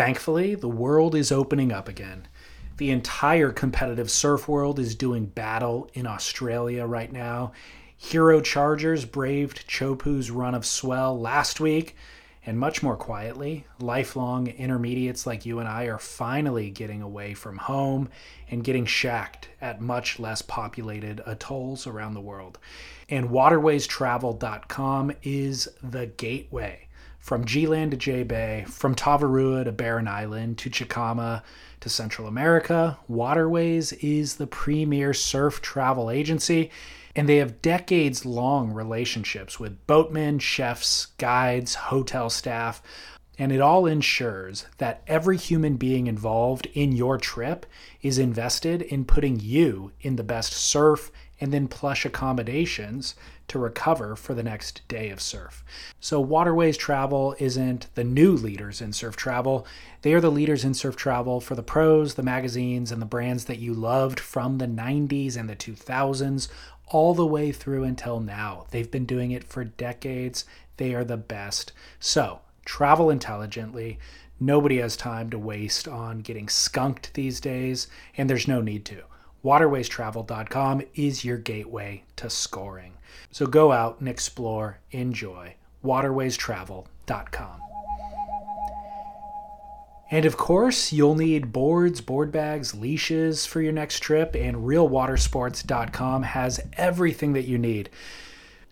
Thankfully, the world is opening up again. The entire competitive surf world is doing battle in Australia right now. Hero Chargers braved Chopu's run of swell last week, and much more quietly, lifelong intermediates like you and I are finally getting away from home and getting shacked at much less populated atolls around the world. And waterwaystravel.com is the gateway from G-Land to J-Bay, from Tavarua to Barren Island to Chicama to Central America, Waterways is the premier surf travel agency, and they have decades long relationships with boatmen, chefs, guides, hotel staff, and it all ensures that every human being involved in your trip is invested in putting you in the best surf and then plush accommodations to recover for the next day of surf. So, Waterways Travel isn't the new leaders in surf travel. They are the leaders in surf travel for the pros, the magazines, and the brands that you loved from the 90s and the 2000s all the way through until now. They've been doing it for decades. They are the best. So, travel intelligently. Nobody has time to waste on getting skunked these days, and there's no need to. Waterwaystravel.com is your gateway to scoring. So go out and explore, enjoy. Waterwaystravel.com. And of course, you'll need boards, board bags, leashes for your next trip, and realwatersports.com has everything that you need.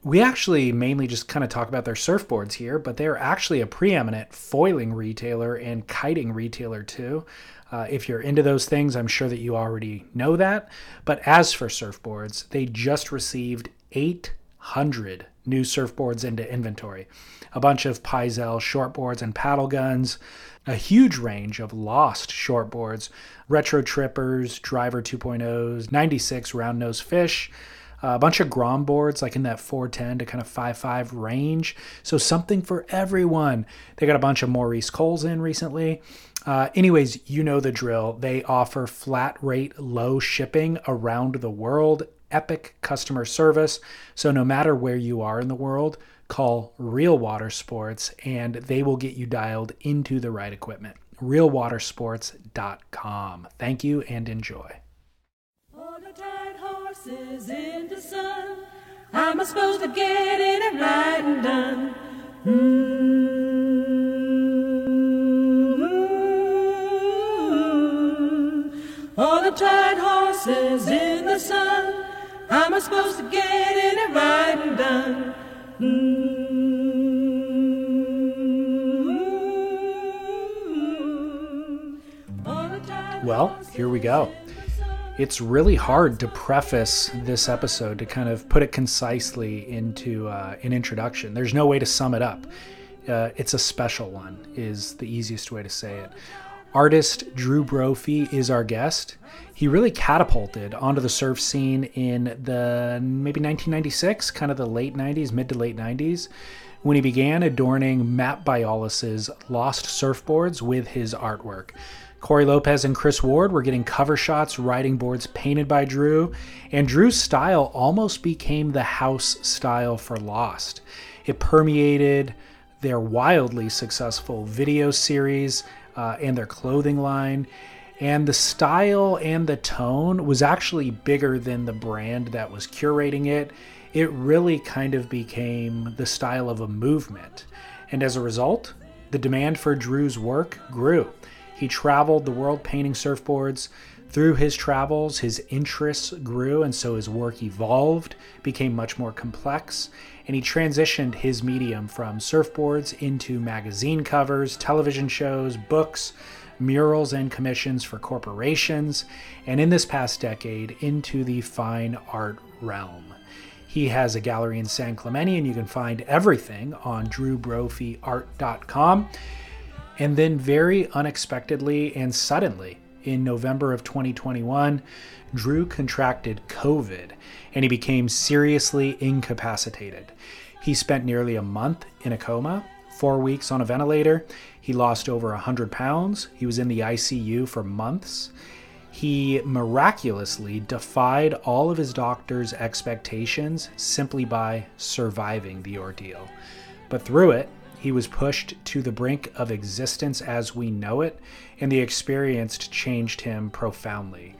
We actually mainly just kind of talk about their surfboards here, but they're actually a preeminent foiling retailer and kiting retailer too. Uh, if you're into those things, I'm sure that you already know that. But as for surfboards, they just received 800 new surfboards into inventory. A bunch of Pyzel shortboards and paddle guns, a huge range of lost shortboards, retro trippers, driver 2.0s, 96 round nose fish, a bunch of Grom boards like in that 410 to kind of 5.5 range. So something for everyone. They got a bunch of Maurice Coles in recently. Uh, anyways, you know the drill. They offer flat rate, low shipping around the world, epic customer service. So no matter where you are in the world, call Real Water Sports and they will get you dialed into the right equipment. RealWatersports.com. Thank you and enjoy. horses in the sun. I'm supposed to get in and ride and done. Mm-hmm. All the tired horses in the sun. How am I supposed to get any writing done? Mm. Well, here we go. It's really hard to preface this episode to kind of put it concisely into uh, an introduction. There's no way to sum it up. Uh, it's a special one, is the easiest way to say it. Artist Drew Brophy is our guest. He really catapulted onto the surf scene in the maybe 1996, kind of the late 90s, mid to late 90s, when he began adorning Matt Biolos's Lost Surfboards with his artwork. Corey Lopez and Chris Ward were getting cover shots, riding boards painted by Drew, and Drew's style almost became the house style for Lost. It permeated their wildly successful video series uh, and their clothing line. And the style and the tone was actually bigger than the brand that was curating it. It really kind of became the style of a movement. And as a result, the demand for Drew's work grew. He traveled the world painting surfboards. Through his travels, his interests grew, and so his work evolved, became much more complex, and he transitioned his medium from surfboards into magazine covers, television shows, books, murals, and commissions for corporations, and in this past decade, into the fine art realm. He has a gallery in San Clemente, and you can find everything on drewbrophyart.com. And then, very unexpectedly and suddenly, in November of 2021, Drew contracted COVID and he became seriously incapacitated. He spent nearly a month in a coma, four weeks on a ventilator. He lost over 100 pounds. He was in the ICU for months. He miraculously defied all of his doctor's expectations simply by surviving the ordeal. But through it, he was pushed to the brink of existence as we know it, and the experience changed him profoundly.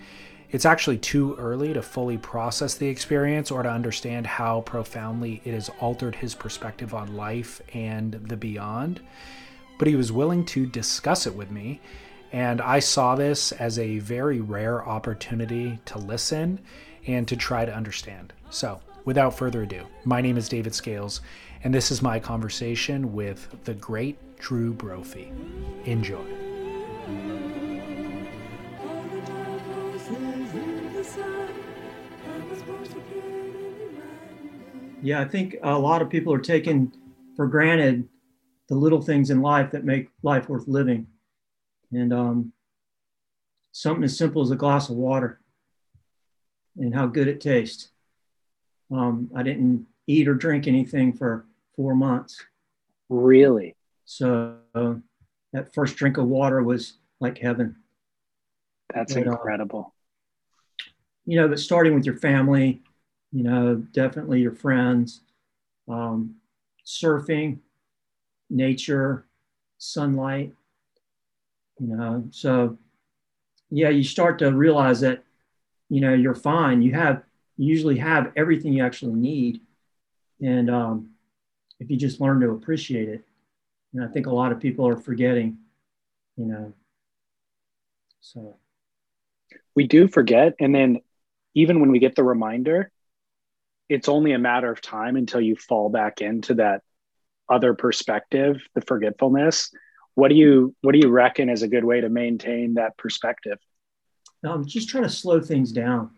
It's actually too early to fully process the experience or to understand how profoundly it has altered his perspective on life and the beyond. But he was willing to discuss it with me, and I saw this as a very rare opportunity to listen and to try to understand. So, without further ado, my name is David Scales and this is my conversation with the great Drew Brophy. Enjoy. Yeah, I think a lot of people are taking for granted the little things in life that make life worth living. And um, something as simple as a glass of water and how good it tastes. Um, I didn't eat or drink anything for four months. Really? So uh, that first drink of water was like heaven. That's but, incredible. Uh, you know, but starting with your family, you know, definitely your friends, um, surfing, nature, sunlight, you know. So, yeah, you start to realize that, you know, you're fine. You have, you usually have everything you actually need and um, if you just learn to appreciate it, and I think a lot of people are forgetting, you know. So we do forget, and then even when we get the reminder, it's only a matter of time until you fall back into that other perspective, the forgetfulness. What do you what do you reckon is a good way to maintain that perspective? Um, just trying to slow things down.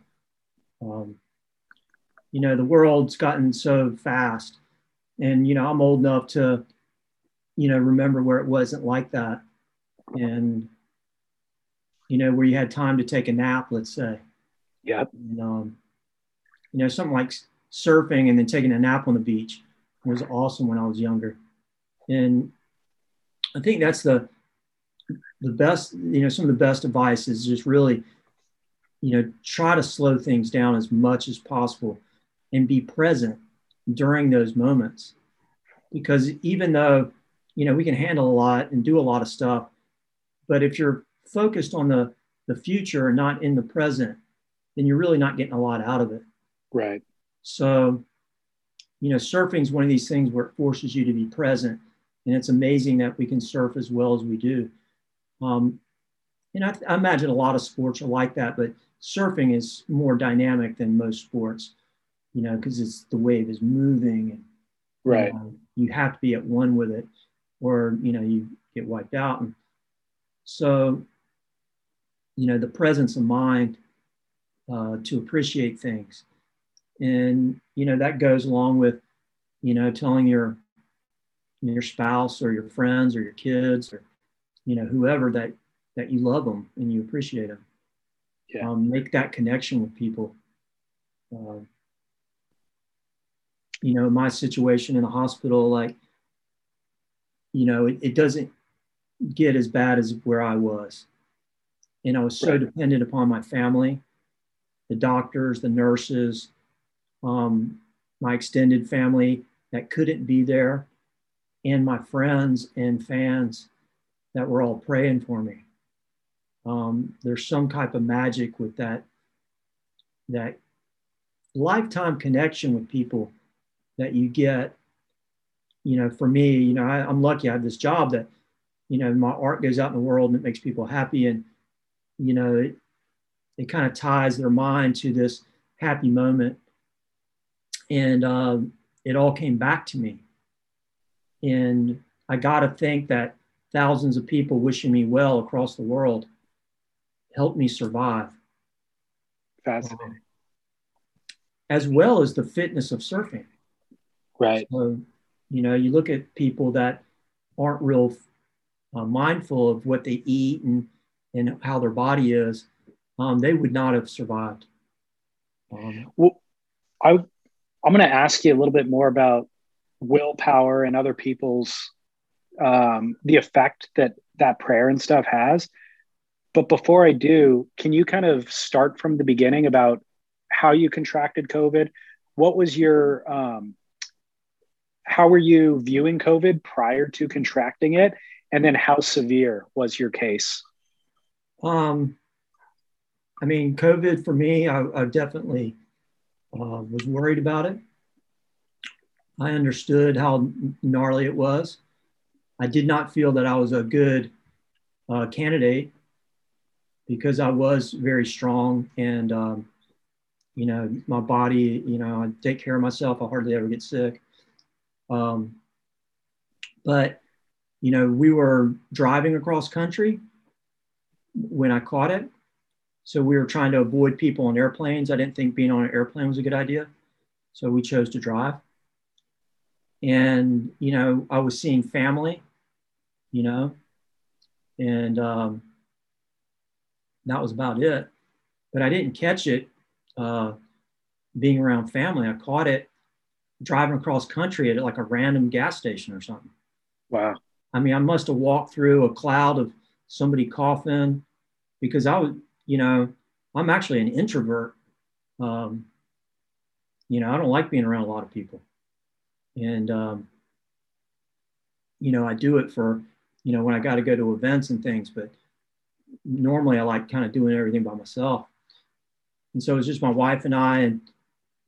Um, you know the world's gotten so fast and you know i'm old enough to you know remember where it wasn't like that and you know where you had time to take a nap let's say yeah and, um, you know something like surfing and then taking a nap on the beach was awesome when i was younger and i think that's the the best you know some of the best advice is just really you know try to slow things down as much as possible and be present during those moments. Because even though, you know, we can handle a lot and do a lot of stuff, but if you're focused on the, the future and not in the present, then you're really not getting a lot out of it. Right. So, you know, surfing is one of these things where it forces you to be present. And it's amazing that we can surf as well as we do. Um, and I, I imagine a lot of sports are like that, but surfing is more dynamic than most sports you know, because it's the wave is moving and right. You, you have to be at one with it or, you know, you get wiped out. And so, you know, the presence of mind uh, to appreciate things. And, you know, that goes along with, you know, telling your, your spouse or your friends or your kids or, you know, whoever that, that you love them and you appreciate them. Yeah. Um, make that connection with people. Uh, you know, my situation in the hospital, like, you know, it, it doesn't get as bad as where I was. And I was so right. dependent upon my family, the doctors, the nurses, um, my extended family that couldn't be there, and my friends and fans that were all praying for me. Um, there's some type of magic with that, that lifetime connection with people that you get. You know, for me, you know, I, I'm lucky I have this job that, you know, my art goes out in the world and it makes people happy. And, you know, it, it kind of ties their mind to this happy moment. And um, it all came back to me. And I got to think that thousands of people wishing me well across the world helped me survive. Fascinating. Um, as well as the fitness of surfing. Right. So, you know, you look at people that aren't real uh, mindful of what they eat and, and how their body is, um, they would not have survived. Um, well, I, I'm going to ask you a little bit more about willpower and other people's um, the effect that that prayer and stuff has. But before I do, can you kind of start from the beginning about how you contracted COVID? What was your um, how were you viewing COVID prior to contracting it? And then how severe was your case? Um, I mean, COVID for me, I, I definitely uh, was worried about it. I understood how gnarly it was. I did not feel that I was a good uh, candidate because I was very strong and, um, you know, my body, you know, I take care of myself. I hardly ever get sick. Um, but, you know, we were driving across country when I caught it. So we were trying to avoid people on airplanes. I didn't think being on an airplane was a good idea. So we chose to drive. And, you know, I was seeing family, you know, and um, that was about it. But I didn't catch it uh, being around family. I caught it driving across country at like a random gas station or something. Wow. I mean, I must have walked through a cloud of somebody coughing because I was, you know, I'm actually an introvert. Um, you know, I don't like being around a lot of people. And, um, you know, I do it for, you know, when I got to go to events and things, but normally I like kind of doing everything by myself. And so it was just my wife and I, and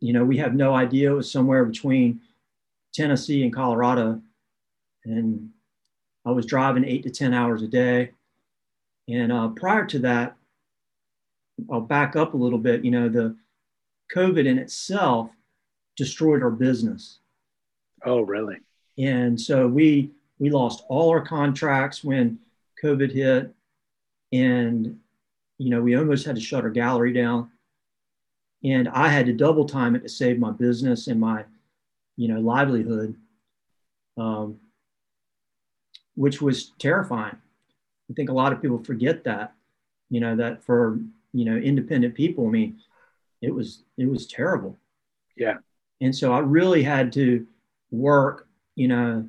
you know, we have no idea. It was somewhere between Tennessee and Colorado. And I was driving eight to 10 hours a day. And uh, prior to that, I'll back up a little bit. You know, the COVID in itself destroyed our business. Oh, really? And so we we lost all our contracts when COVID hit, and you know we almost had to shut our gallery down and I had to double time it to save my business and my, you know, livelihood, um, which was terrifying. I think a lot of people forget that, you know, that for you know independent people, I mean, it was it was terrible. Yeah. And so I really had to work, you know,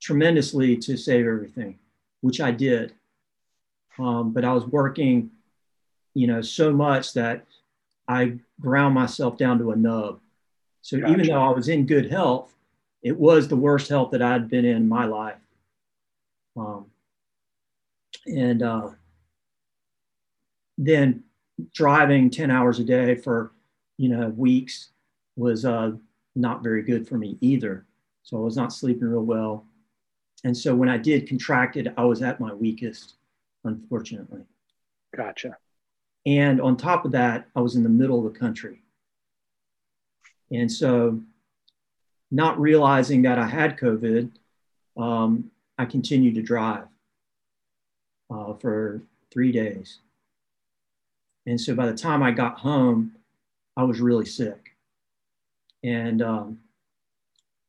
tremendously to save everything, which I did. Um, but I was working, you know, so much that I ground myself down to a nub. So gotcha. even though I was in good health, it was the worst health that I'd been in, in my life. Um, and uh, then driving 10 hours a day for, you know, weeks was uh, not very good for me either. So I was not sleeping real well. And so when I did contract it, I was at my weakest, unfortunately. Gotcha. And on top of that, I was in the middle of the country. And so, not realizing that I had COVID, um, I continued to drive uh, for three days. And so by the time I got home, I was really sick. And um,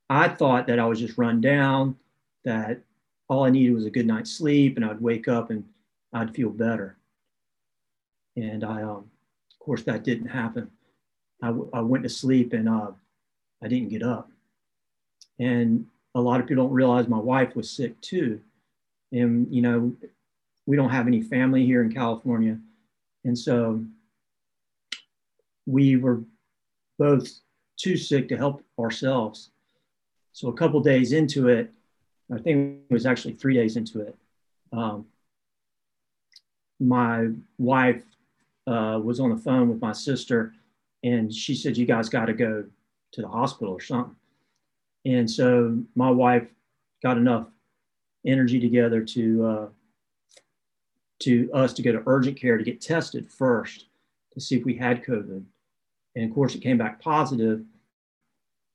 I thought that I was just run down, that all I needed was a good night's sleep, and I'd wake up and I'd feel better. And I, um, of course, that didn't happen. I, w- I went to sleep and uh, I didn't get up. And a lot of people don't realize my wife was sick too. And, you know, we don't have any family here in California. And so we were both too sick to help ourselves. So a couple days into it, I think it was actually three days into it, um, my wife uh, was on the phone with my sister and she said, You guys got to go to the hospital or something. And so my wife got enough energy together to uh, to us to go to urgent care to get tested first to see if we had COVID. And of course, it came back positive.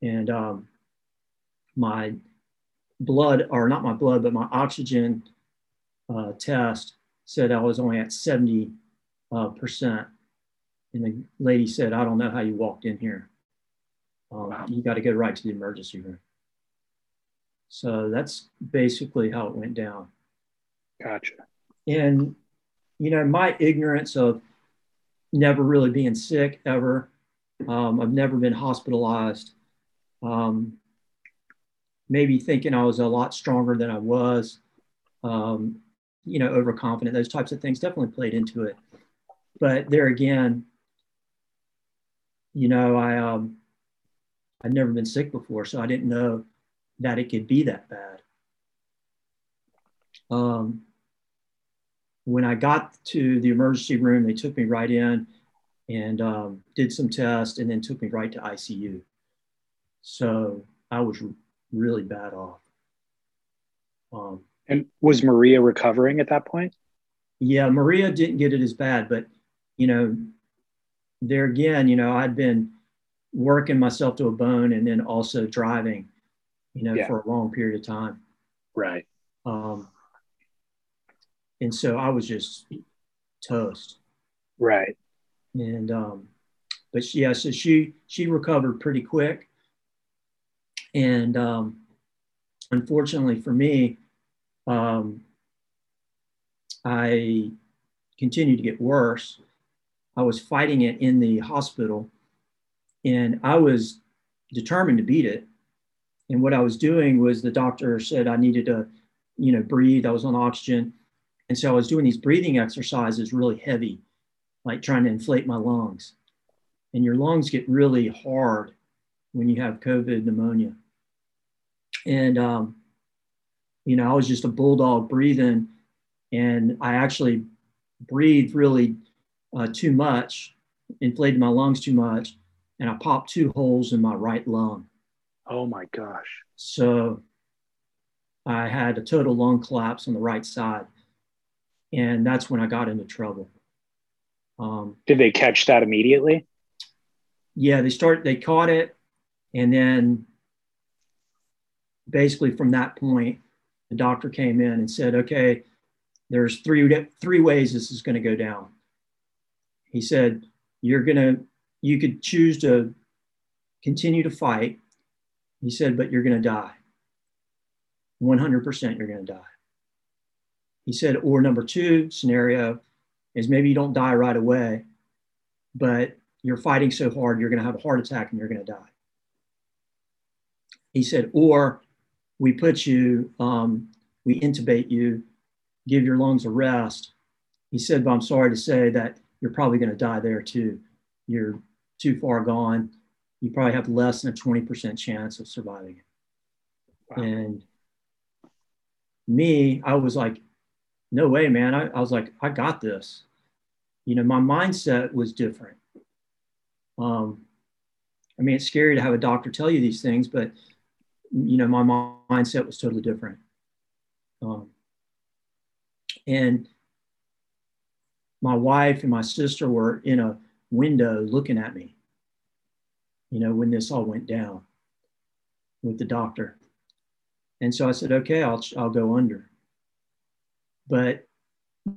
And um, my blood, or not my blood, but my oxygen uh, test said I was only at 70 uh, percent. And the lady said, I don't know how you walked in here. Um, wow. You got to go right to the emergency room. So that's basically how it went down. Gotcha. And, you know, my ignorance of never really being sick ever, um, I've never been hospitalized. Um, maybe thinking I was a lot stronger than I was, um, you know, overconfident, those types of things definitely played into it. But there again, you know, I um, I'd never been sick before, so I didn't know that it could be that bad. Um, when I got to the emergency room, they took me right in and um, did some tests and then took me right to ICU. So I was really bad off. Um, and was Maria recovering at that point? Yeah, Maria didn't get it as bad, but you know, there again, you know, I'd been working myself to a bone and then also driving, you know, yeah. for a long period of time. Right. Um, and so I was just toast. Right. And um, but yeah, so she she recovered pretty quick. And um, unfortunately for me, um, I continued to get worse. I was fighting it in the hospital and I was determined to beat it. And what I was doing was the doctor said I needed to, you know, breathe. I was on oxygen. And so I was doing these breathing exercises really heavy, like trying to inflate my lungs. And your lungs get really hard when you have COVID pneumonia. And, um, you know, I was just a bulldog breathing. And I actually breathed really uh, too much, inflated my lungs too much, and I popped two holes in my right lung. Oh my gosh. So I had a total lung collapse on the right side. And that's when I got into trouble. Um, Did they catch that immediately? Yeah, they started, they caught it. And then basically from that point, the doctor came in and said, okay, there's three, three ways this is going to go down. He said, you're going to, you could choose to continue to fight. He said, but you're going to die. 100% you're going to die. He said, or number two scenario is maybe you don't die right away, but you're fighting so hard, you're going to have a heart attack and you're going to die. He said, or we put you, um, we intubate you, give your lungs a rest. He said, but I'm sorry to say that you're probably going to die there too. You're too far gone. You probably have less than a 20% chance of surviving it. Wow. And me, I was like, no way, man. I, I was like, I got this. You know, my mindset was different. Um, I mean, it's scary to have a doctor tell you these things, but you know, my mindset was totally different. Um, and my wife and my sister were in a window looking at me, you know, when this all went down with the doctor. And so I said, okay, I'll, I'll go under. But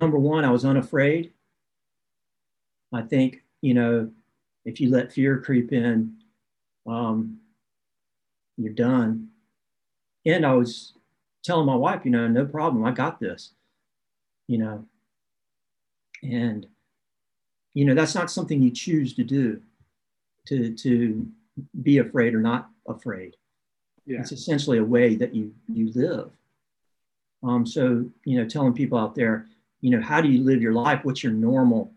number one, I was unafraid. I think, you know, if you let fear creep in, um, you're done. And I was telling my wife, you know, no problem, I got this, you know. And, you know, that's not something you choose to do, to, to be afraid or not afraid. Yeah. It's essentially a way that you, you live. Um, so, you know, telling people out there, you know, how do you live your life? What's your normal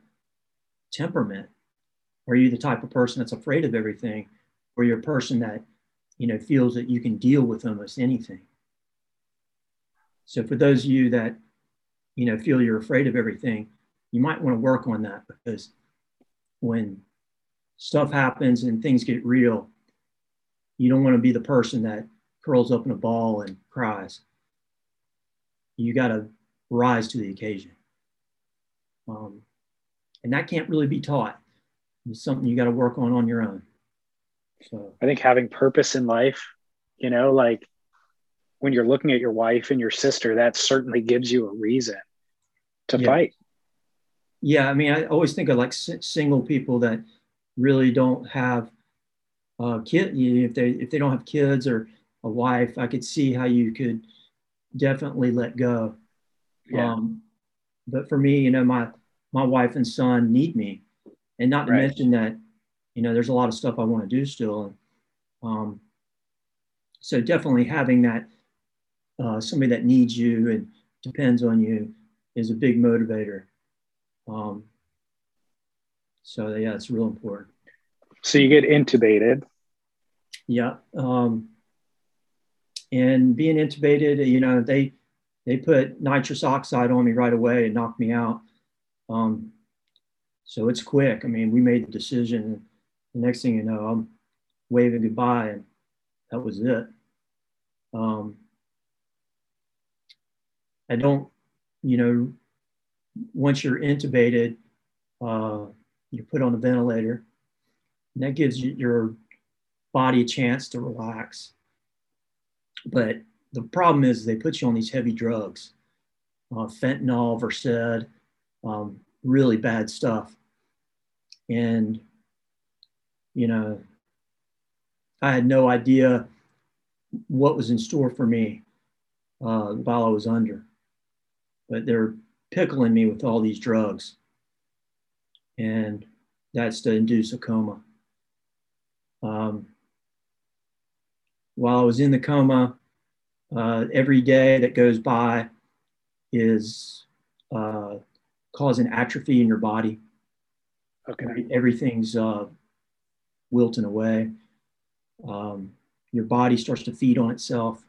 temperament? Are you the type of person that's afraid of everything? Or you're a person that, you know, feels that you can deal with almost anything? So for those of you that, you know, feel you're afraid of everything, you might want to work on that because when stuff happens and things get real, you don't want to be the person that curls up in a ball and cries. You got to rise to the occasion. Um, and that can't really be taught. It's something you got to work on on your own. So I think having purpose in life, you know, like when you're looking at your wife and your sister, that certainly gives you a reason to yeah. fight. Yeah, I mean, I always think of like single people that really don't have uh, kid. If they if they don't have kids or a wife, I could see how you could definitely let go. Yeah. Um, but for me, you know, my my wife and son need me, and not to right. mention that, you know, there's a lot of stuff I want to do still. Um, so definitely having that uh, somebody that needs you and depends on you is a big motivator. Um, so yeah, it's real important. So you get intubated. Yeah. Um, and being intubated, you know, they they put nitrous oxide on me right away and knocked me out. Um, so it's quick. I mean, we made the decision. The next thing you know, I'm waving goodbye, and that was it. Um, I don't, you know, once you're intubated, uh, you're put on a ventilator, and that gives you, your body a chance to relax. But the problem is they put you on these heavy drugs, uh, fentanyl, Versed, um, really bad stuff. And, you know, I had no idea what was in store for me uh, while I was under but they're pickling me with all these drugs. And that's to induce a coma. Um, while I was in the coma, uh, every day that goes by is uh, causing atrophy in your body. Okay. Everything's uh, wilting away. Um, your body starts to feed on itself.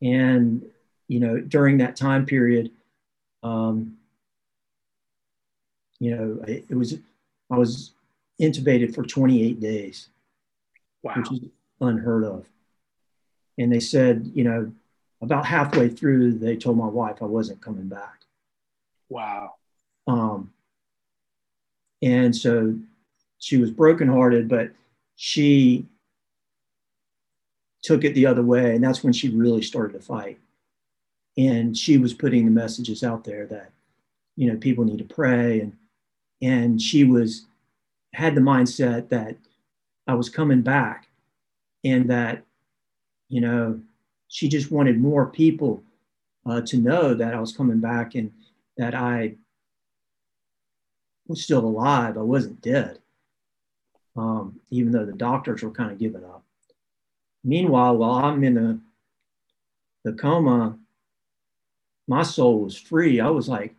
And you know, during that time period, um, you know, it, it was, I was intubated for 28 days, wow. which is unheard of. And they said, you know, about halfway through, they told my wife I wasn't coming back. Wow. Um, and so she was brokenhearted, but she took it the other way. And that's when she really started to fight and she was putting the messages out there that you know people need to pray and and she was had the mindset that I was coming back and that you know she just wanted more people uh, to know that I was coming back and that I was still alive. I wasn't dead, um, even though the doctors were kind of giving up. Meanwhile, while I'm in the the coma, my soul was free. I was like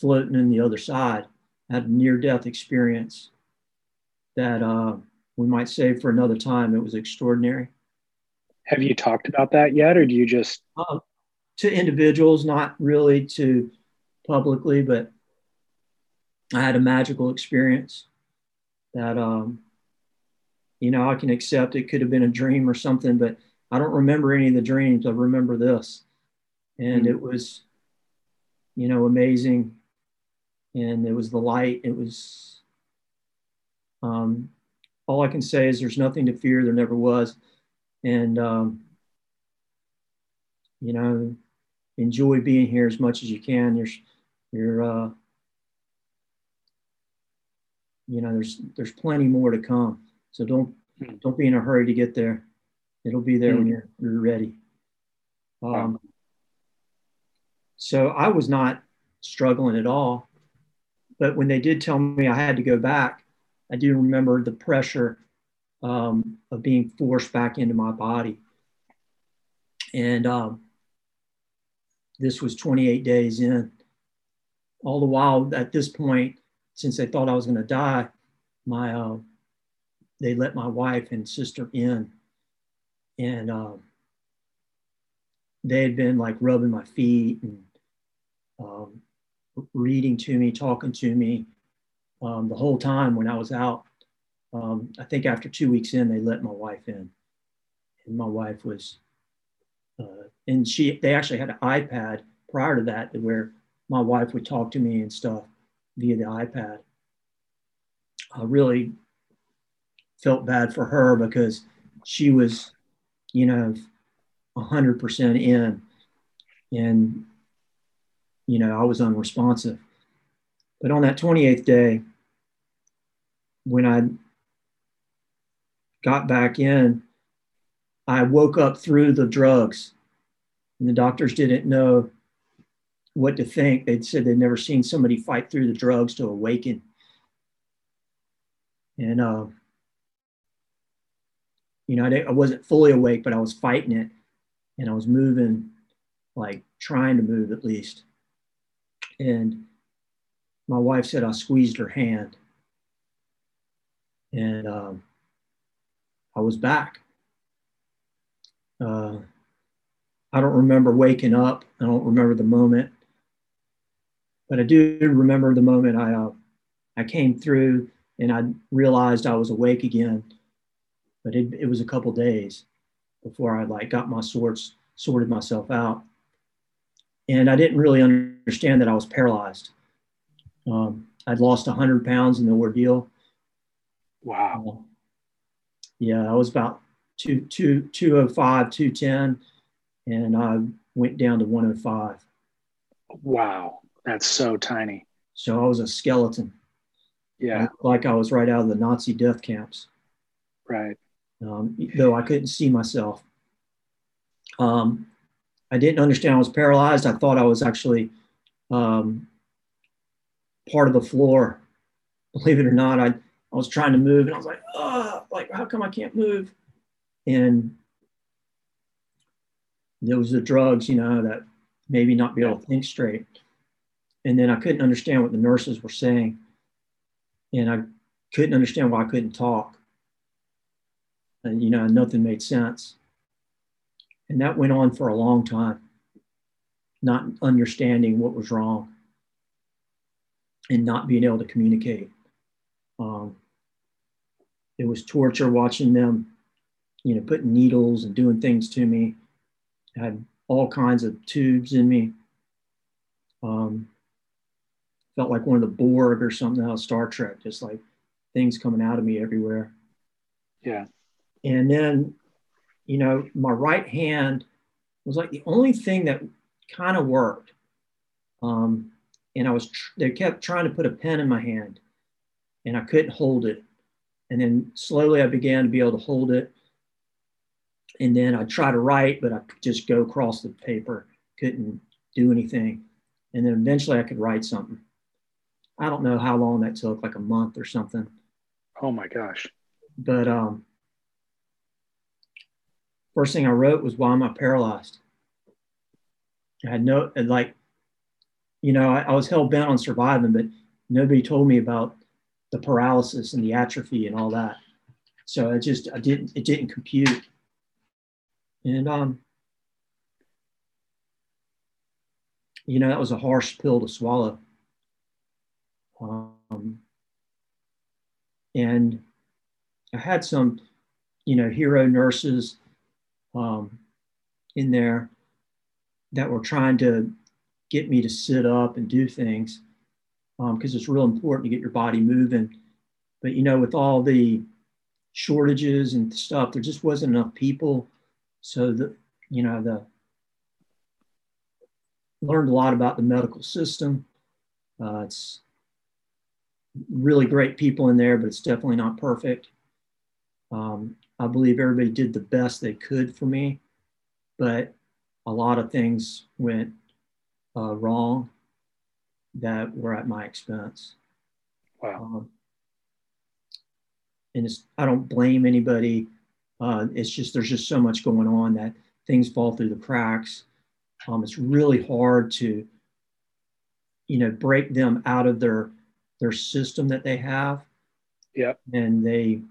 floating in the other side. I had a near death experience that uh, we might save for another time. It was extraordinary. Have you talked about that yet, or do you just? Uh, to individuals, not really to publicly, but I had a magical experience that, um, you know, I can accept it could have been a dream or something, but I don't remember any of the dreams. I remember this and it was you know amazing and it was the light it was um, all i can say is there's nothing to fear there never was and um, you know enjoy being here as much as you can you're you're uh, you know, there's there's plenty more to come. So don't don't be in a hurry to get there. It'll be there when you're you're ready. Um, so I was not struggling at all. But when they did tell me I had to go back, I do remember the pressure um, of being forced back into my body. And um, this was 28 days in. All the while, at this point, since they thought I was going to die, my uh, they let my wife and sister in, and um, they had been like rubbing my feet and um, reading to me, talking to me um, the whole time when I was out. Um, I think after two weeks in, they let my wife in, and my wife was, uh, and she they actually had an iPad prior to that where my wife would talk to me and stuff via the iPad. I really felt bad for her because she was, you know, 100% in and, you know, I was unresponsive. But on that 28th day, when I got back in, I woke up through the drugs and the doctors didn't know what to think. They'd said they'd never seen somebody fight through the drugs to awaken. And, uh, you know, I, I wasn't fully awake, but I was fighting it and I was moving, like trying to move at least. And my wife said I squeezed her hand. And um, I was back. Uh, I don't remember waking up. I don't remember the moment. But I do remember the moment I, uh, I came through and I realized I was awake again. But it, it was a couple days before I like got my sorts, sorted myself out. And I didn't really understand that I was paralyzed. Um, I'd lost 100 pounds in the ordeal. Wow. Uh, yeah, I was about two, two, 205, 210, and I went down to 105. Wow. That's so tiny. So I was a skeleton. Yeah. Like I was right out of the Nazi death camps. Right. Um, though I couldn't see myself. Um, I didn't understand I was paralyzed. I thought I was actually um, part of the floor. Believe it or not, I, I was trying to move and I was like, oh, like, how come I can't move? And there was the drugs, you know, that maybe not be able to think straight and then I couldn't understand what the nurses were saying, and I couldn't understand why I couldn't talk, and you know nothing made sense, and that went on for a long time, not understanding what was wrong, and not being able to communicate. Um, it was torture watching them, you know, putting needles and doing things to me. I had all kinds of tubes in me. Um, felt like one of the Borg or something out of Star Trek, just like things coming out of me everywhere. Yeah. And then, you know, my right hand was like the only thing that kind of worked. Um, and I was, tr- they kept trying to put a pen in my hand and I couldn't hold it. And then slowly I began to be able to hold it. And then I try to write, but I could just go across the paper, couldn't do anything. And then eventually I could write something. I don't know how long that took, like a month or something. Oh my gosh. But um, first thing I wrote was, Why am I paralyzed? I had no, like, you know, I, I was hell bent on surviving, but nobody told me about the paralysis and the atrophy and all that. So it just, I didn't, it didn't compute. And, um, you know, that was a harsh pill to swallow. Um, and I had some, you know, hero nurses um, in there that were trying to get me to sit up and do things because um, it's real important to get your body moving. But, you know, with all the shortages and stuff, there just wasn't enough people. So, the, you know, the learned a lot about the medical system. Uh, it's really great people in there, but it's definitely not perfect. Um, I believe everybody did the best they could for me, but a lot of things went uh, wrong that were at my expense. Wow. Um, and it's, I don't blame anybody. Uh, it's just there's just so much going on that things fall through the cracks. Um, it's really hard to, you know, break them out of their their system that they have. Yep. And they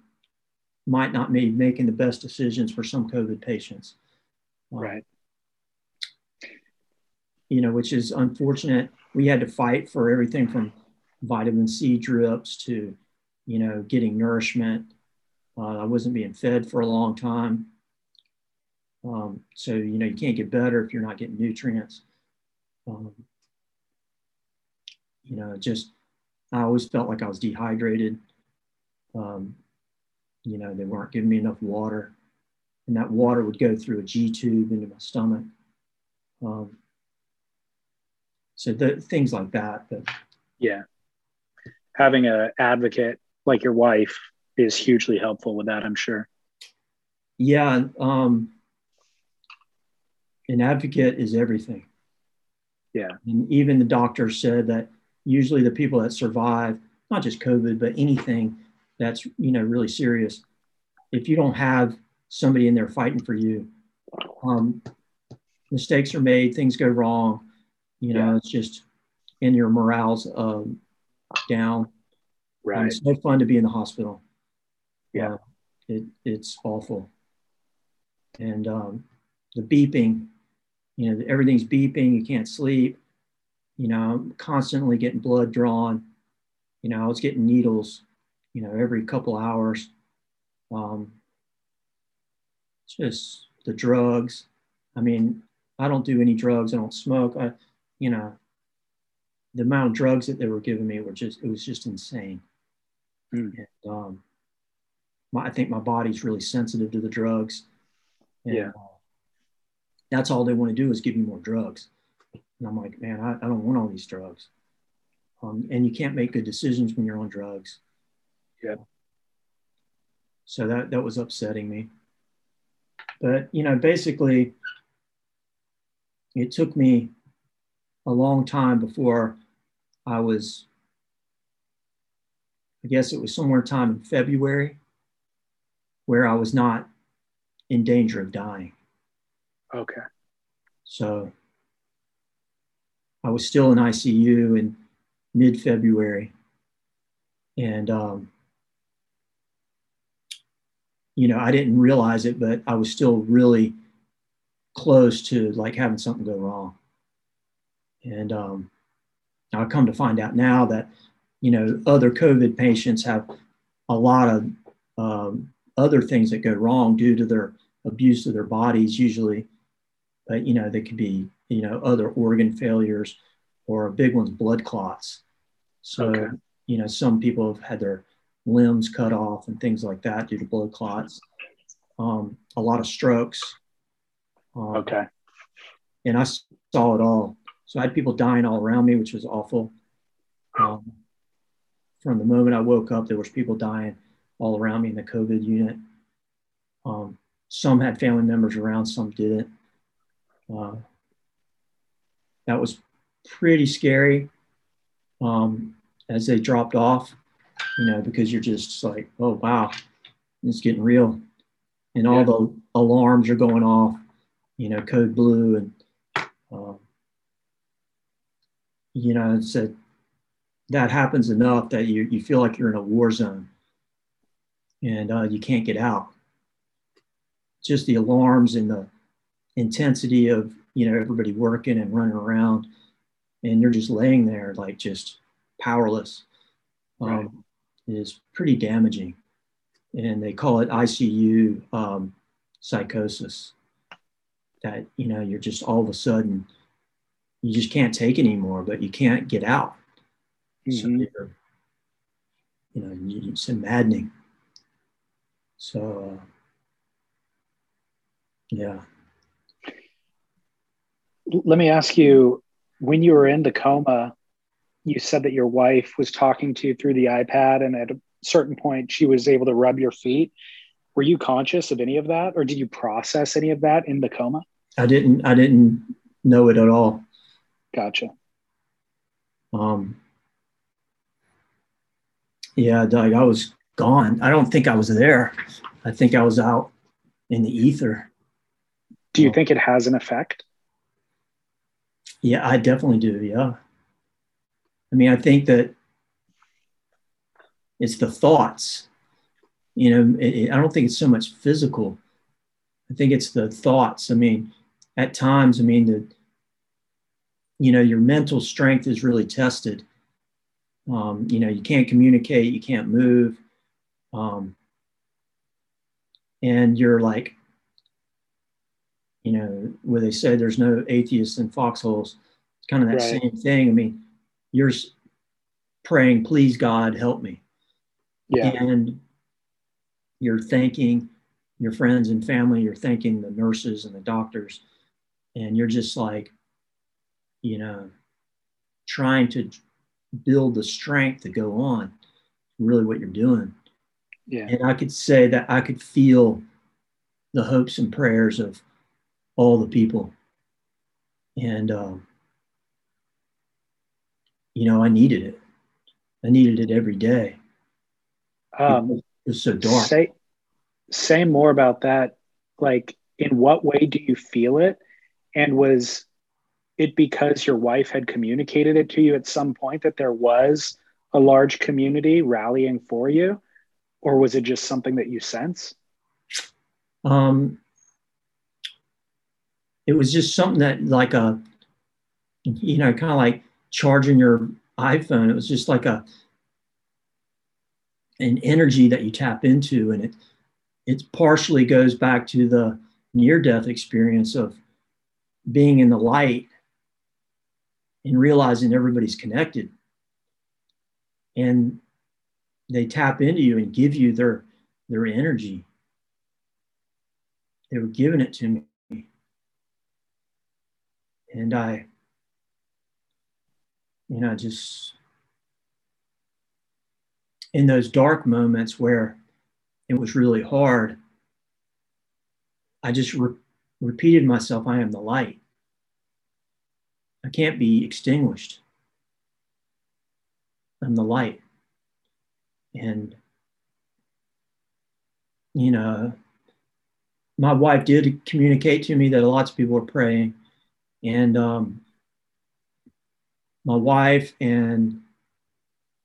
might not be making the best decisions for some COVID patients. Um, right. You know, which is unfortunate. We had to fight for everything from vitamin C drips to, you know, getting nourishment. Uh, I wasn't being fed for a long time. Um, so, you know, you can't get better if you're not getting nutrients. Um, you know, just, I always felt like I was dehydrated. Um, you know, they weren't giving me enough water. And that water would go through a G tube into my stomach. Um, so the, things like that. But, yeah. Having an advocate like your wife is hugely helpful with that, I'm sure. Yeah. Um, an advocate is everything. Yeah. And even the doctor said that usually the people that survive, not just COVID, but anything that's, you know, really serious, if you don't have somebody in there fighting for you, um, mistakes are made, things go wrong, you know, yeah. it's just, and your morale's um, down. Right. Um, it's no fun to be in the hospital. Yeah. Uh, it, it's awful. And um, the beeping, you know, everything's beeping, you can't sleep, you know, I'm constantly getting blood drawn. You know, I was getting needles, you know, every couple hours. Um, just the drugs. I mean, I don't do any drugs. I don't smoke. I, you know, the amount of drugs that they were giving me were just, it was just insane. Mm. And, um, my, I think my body's really sensitive to the drugs. And, yeah. Uh, that's all they want to do is give you more drugs. And I'm like, man, I, I don't want all these drugs. Um, and you can't make good decisions when you're on drugs. Yeah. So that, that was upsetting me. But, you know, basically, it took me a long time before I was, I guess it was somewhere time in February where I was not in danger of dying. Okay. So I was still in ICU in mid February. And, um, you know, I didn't realize it, but I was still really close to like having something go wrong. And um, I come to find out now that, you know, other COVID patients have a lot of um, other things that go wrong due to their abuse of their bodies, usually. But you know they could be you know other organ failures or a big one's blood clots. So okay. you know some people have had their limbs cut off and things like that due to blood clots. Um, a lot of strokes. Um, okay. and i saw it all so i had people dying all around me which was awful um, from the moment i woke up there was people dying all around me in the covid unit um, some had family members around some didn't uh, that was pretty scary um, as they dropped off, you know, because you're just like, oh, wow, it's getting real. And all yeah. the alarms are going off, you know, code blue. And, um, you know, it's a, that happens enough that you, you feel like you're in a war zone and uh, you can't get out. Just the alarms and the intensity of you know everybody working and running around and you're just laying there like just powerless um, right. is pretty damaging and they call it icu um, psychosis that you know you're just all of a sudden you just can't take anymore but you can't get out mm-hmm. so you know it's maddening so uh, yeah let me ask you when you were in the coma you said that your wife was talking to you through the iPad, and at a certain point, she was able to rub your feet. Were you conscious of any of that, or did you process any of that in the coma? I didn't. I didn't know it at all. Gotcha. Um, yeah, Doug, I was gone. I don't think I was there. I think I was out in the ether. Do you think it has an effect? Yeah, I definitely do. Yeah. I mean, I think that it's the thoughts. You know, it, it, I don't think it's so much physical. I think it's the thoughts. I mean, at times, I mean, the, you know, your mental strength is really tested. Um, you know, you can't communicate, you can't move. Um, and you're like, you know, where they say there's no atheists in foxholes, it's kind of that right. same thing. I mean, you're praying, please God, help me. Yeah. And you're thanking your friends and family, you're thanking the nurses and the doctors, and you're just like, you know, trying to build the strength to go on, really what you're doing. Yeah. And I could say that I could feel the hopes and prayers of all the people. And, um, you know, I needed it. I needed it every day. Um, it was so dark. Say, say more about that. Like, in what way do you feel it? And was it because your wife had communicated it to you at some point that there was a large community rallying for you? Or was it just something that you sense? Um, it was just something that like a you know kind of like charging your iphone it was just like a an energy that you tap into and it it partially goes back to the near death experience of being in the light and realizing everybody's connected. And they tap into you and give you their their energy. They were giving it to me. And I, you know, just in those dark moments where it was really hard, I just re- repeated myself, I am the light. I can't be extinguished. I'm the light. And, you know, my wife did communicate to me that lots of people were praying and um, my wife and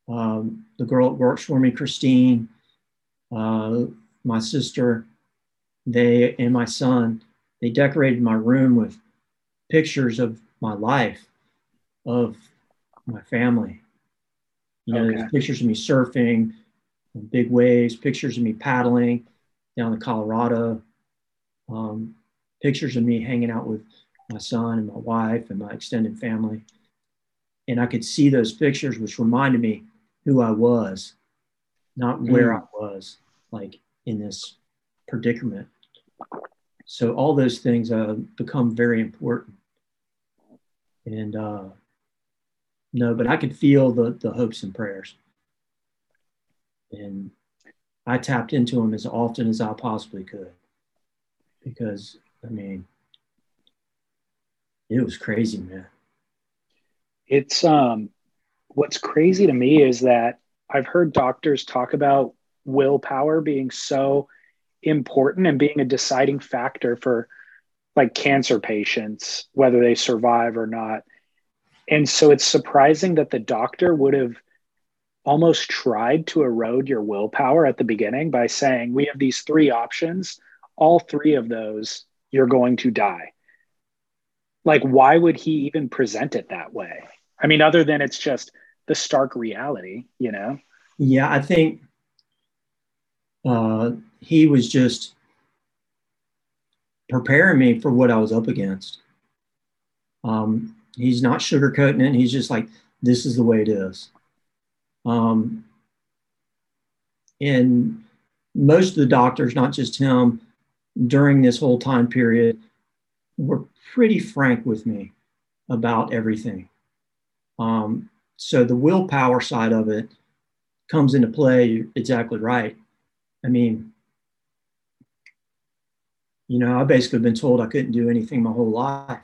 um, the girl that works for me, Christine, uh, my sister, they and my son, they decorated my room with pictures of my life, of my family. You know, okay. pictures of me surfing, big waves, pictures of me paddling down the Colorado, um, pictures of me hanging out with my son and my wife and my extended family. And I could see those pictures, which reminded me who I was, not where mm. I was, like in this predicament. So all those things uh, become very important. And uh, no, but I could feel the the hopes and prayers, and I tapped into them as often as I possibly could, because I mean, it was crazy, man. It's um what's crazy to me is that I've heard doctors talk about willpower being so important and being a deciding factor for like cancer patients whether they survive or not. And so it's surprising that the doctor would have almost tried to erode your willpower at the beginning by saying we have these three options. All three of those you're going to die. Like why would he even present it that way? I mean other than it's just the stark reality you know? Yeah i think uh, he was just preparing me for what i was up against um, he's not sugarcoating it he's just like this is the way it is um, and most of the doctors not just him during this whole time period were pretty frank with me about everything. Um, so the willpower side of it comes into play. Exactly right. I mean, you know, I basically been told I couldn't do anything my whole life.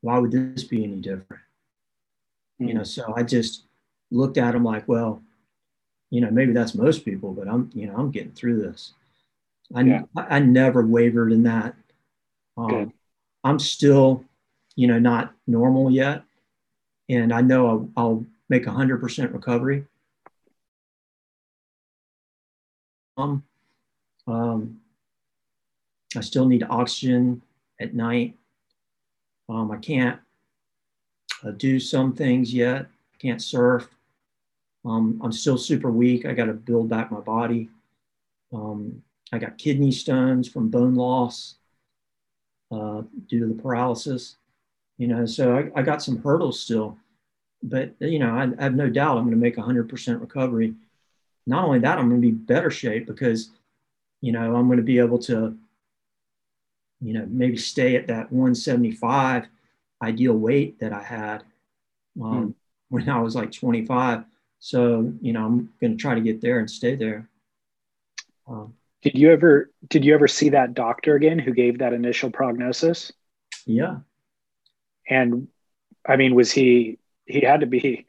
Why would this be any different? Mm. You know, so I just looked at them like, well, you know, maybe that's most people, but I'm, you know, I'm getting through this. I, yeah. I, I, never wavered in that. Um, I'm still, you know, not normal yet. And I know I'll, I'll make a hundred percent recovery. Um, um, I still need oxygen at night. Um, I can't uh, do some things yet. I can't surf. Um, I'm still super weak. I got to build back my body. Um, I got kidney stones from bone loss uh, due to the paralysis. You know, so I, I got some hurdles still, but you know, I, I have no doubt I'm going to make 100% recovery. Not only that, I'm going to be better shape because, you know, I'm going to be able to, you know, maybe stay at that 175 ideal weight that I had um, mm. when I was like 25 so, you know, I'm going to try to get there and stay there. Um, did you ever did you ever see that doctor again who gave that initial prognosis? Yeah. And I mean, was he he had to be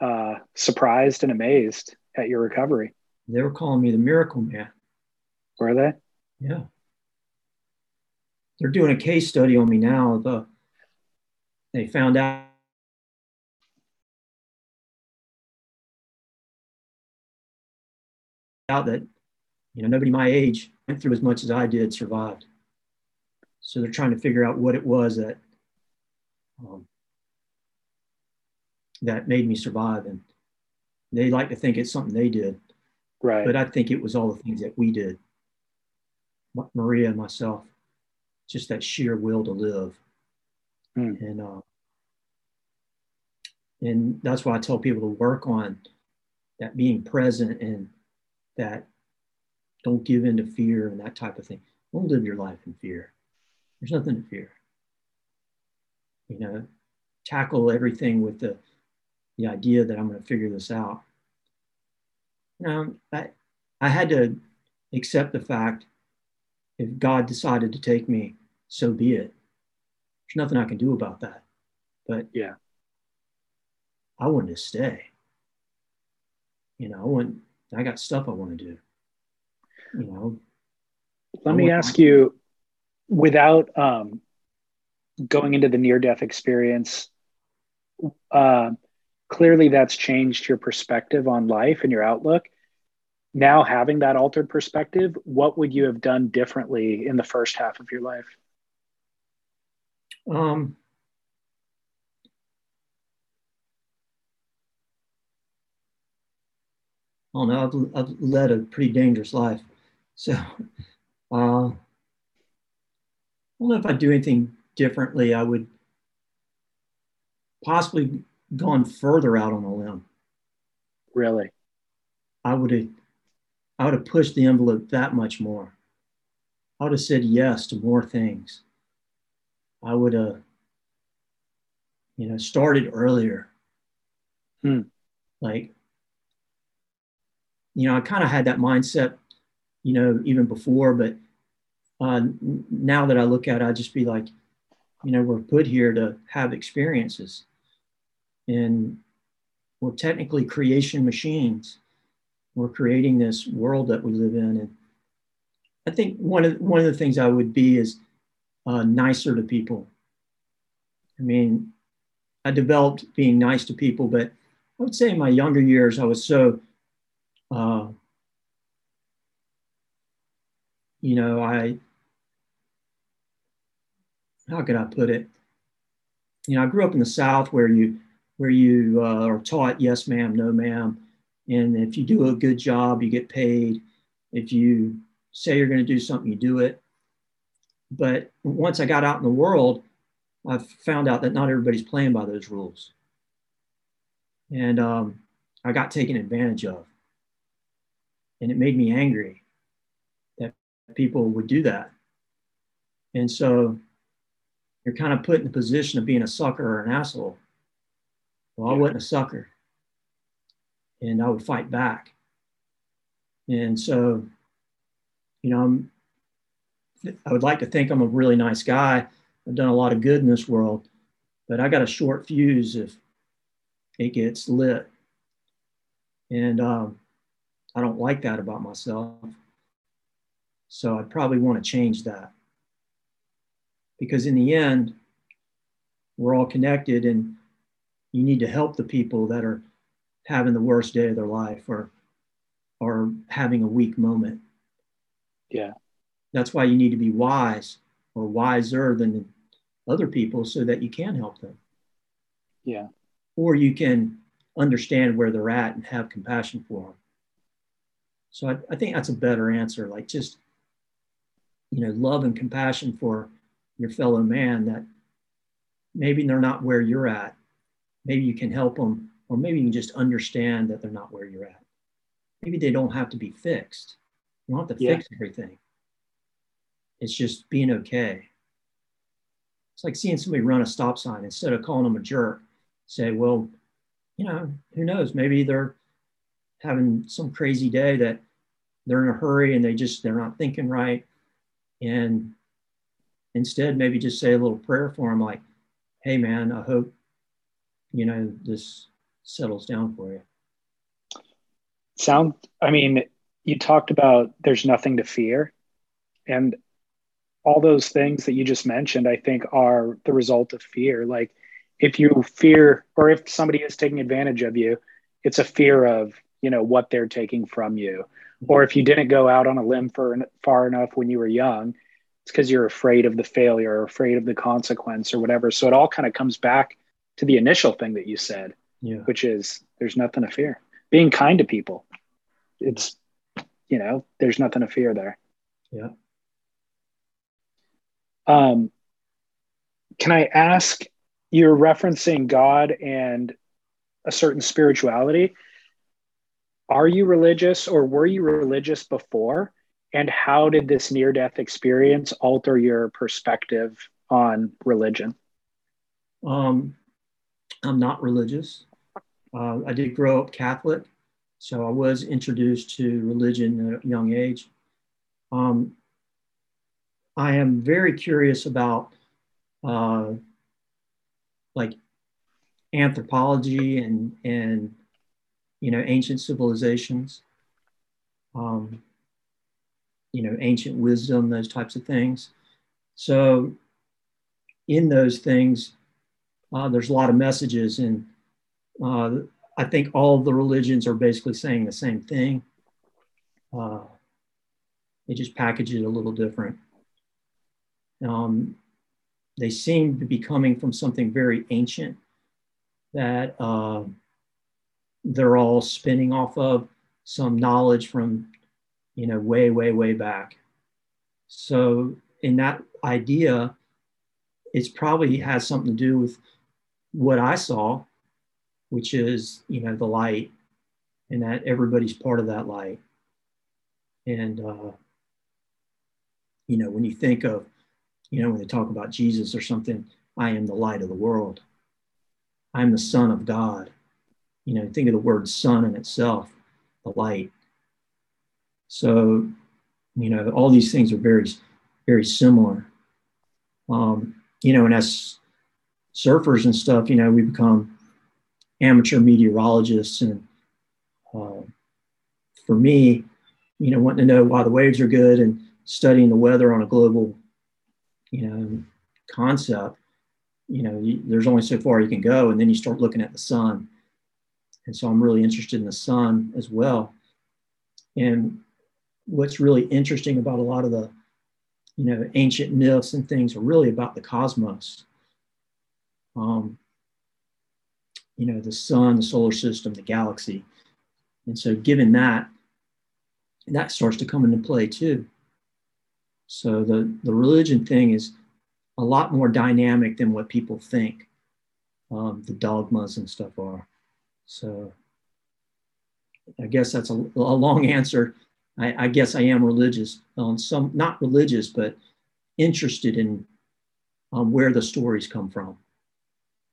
uh, surprised and amazed at your recovery? They were calling me the miracle man. Were they? Yeah. They're doing a case study on me now. The they found out out that you know nobody my age went through as much as I did survived. So they're trying to figure out what it was that um, that made me survive, and they like to think it's something they did, right? But I think it was all the things that we did, Maria and myself, just that sheer will to live, mm. and uh, and that's why I tell people to work on that being present and that don't give in to fear and that type of thing. Don't live your life in fear. There's nothing to fear. You know, tackle everything with the the idea that I'm going to figure this out. You know, I I had to accept the fact if God decided to take me, so be it. There's nothing I can do about that. But yeah, I wanted to stay. You know, I want I got stuff I want to do. You know. Let me ask you, without um, going into the near-death experience, uh, clearly that's changed your perspective on life and your outlook. Now, having that altered perspective, what would you have done differently in the first half of your life? Um, don't know, I've, I've led a pretty dangerous life. So uh, I don't know if I'd do anything differently. I would possibly gone further out on a limb. Really? I would have I would have pushed the envelope that much more. I would have said yes to more things. I would have, you know, started earlier. Hmm. Like you know, I kind of had that mindset, you know, even before, but uh, now that I look at it, I just be like, you know, we're put here to have experiences and we're technically creation machines. We're creating this world that we live in. And I think one of, one of the things I would be is uh, nicer to people. I mean, I developed being nice to people, but I would say in my younger years, I was so uh, you know, I, how could I put it? You know, I grew up in the South where you, where you uh, are taught yes, ma'am, no, ma'am. And if you do a good job, you get paid. If you say you're going to do something, you do it. But once I got out in the world, I found out that not everybody's playing by those rules. And um, I got taken advantage of and it made me angry that people would do that. And so you're kind of put in the position of being a sucker or an asshole. Well, I wasn't a sucker. And I would fight back. And so, you know, I'm, I would like to think I'm a really nice guy. I've done a lot of good in this world, but I got a short fuse if it gets lit. And um, I don't like that about myself. So I probably want to change that. Because in the end, we're all connected and you need to help the people that are having the worst day of their life or or having a weak moment. Yeah. That's why you need to be wise or wiser than other people so that you can help them. Yeah. Or you can understand where they're at and have compassion for them. So I, I think that's a better answer. Like just, you know, love and compassion for your fellow man that maybe they're not where you're at. Maybe you can help them, or maybe you can just understand that they're not where you're at. Maybe they don't have to be fixed. You don't have to Yeah. fix everything. It's just being okay. It's like seeing somebody run a stop sign instead of calling them a jerk. Say, well, you know, who knows? Maybe they're having some crazy day that they're in a hurry and they just they're not thinking right. And instead, maybe just say a little prayer for them, like, "Hey, man, I hope you know this settles down for you." Sound, I mean, you talked about there's nothing to fear. And all those things that you just mentioned, I think, are the result of fear. Like, if you fear, or if somebody is taking advantage of you, it's a fear of, you know, what they're taking from you. Mm-hmm. Or if you didn't go out on a limb for far enough when you were young, it's because you're afraid of the failure or afraid of the consequence or whatever. So it all kind of comes back to the initial thing that you said, Yeah. which is there's nothing to fear. Being kind to people. It's, you know, there's nothing to fear there. Yeah. Um, can I ask? You're referencing God and a certain spirituality. Are you religious or were you religious before? And how did this near death experience alter your perspective on religion? Um, I'm not religious. Uh, I did grow up Catholic, so I was introduced to religion at a young age. Um, I am very curious about uh, like anthropology and and you know ancient civilizations, um, you know ancient wisdom, those types of things. So in those things, uh, there's a lot of messages, and uh, I think all the religions are basically saying the same thing. Uh, they just package it a little different. Um, they seem to be coming from something very ancient that uh, they're all spinning off of some knowledge from, you know, way, way, way back. So in that idea, it's probably has something to do with what I saw, which is, you know, the light and that everybody's part of that light. And, uh, you know, when you think of, you know, when they talk about Jesus or something, I am the light of the world. I'm the Son of God. You know, think of the word Son in itself, the light. So, you know, all these things are very, very similar. Um, you know, and as surfers and stuff, you know, we become amateur meteorologists. And uh, for me, you know, wanting to know why the waves are good and studying the weather on a global, you know, concept, you know, you, there's only so far you can go. And then you start looking at the sun. And so I'm really interested in the sun as well. And what's really interesting about a lot of the, you know, ancient myths and things are really about the cosmos. Um, you know, the sun, the solar system, the galaxy. And so given that, that starts to come into play too. So the, the religion thing is a lot more dynamic than what people think um, the dogmas and stuff are. So I guess that's a, a long answer. I, I, guess I am religious, um, some not religious, but interested in um, where the stories come from.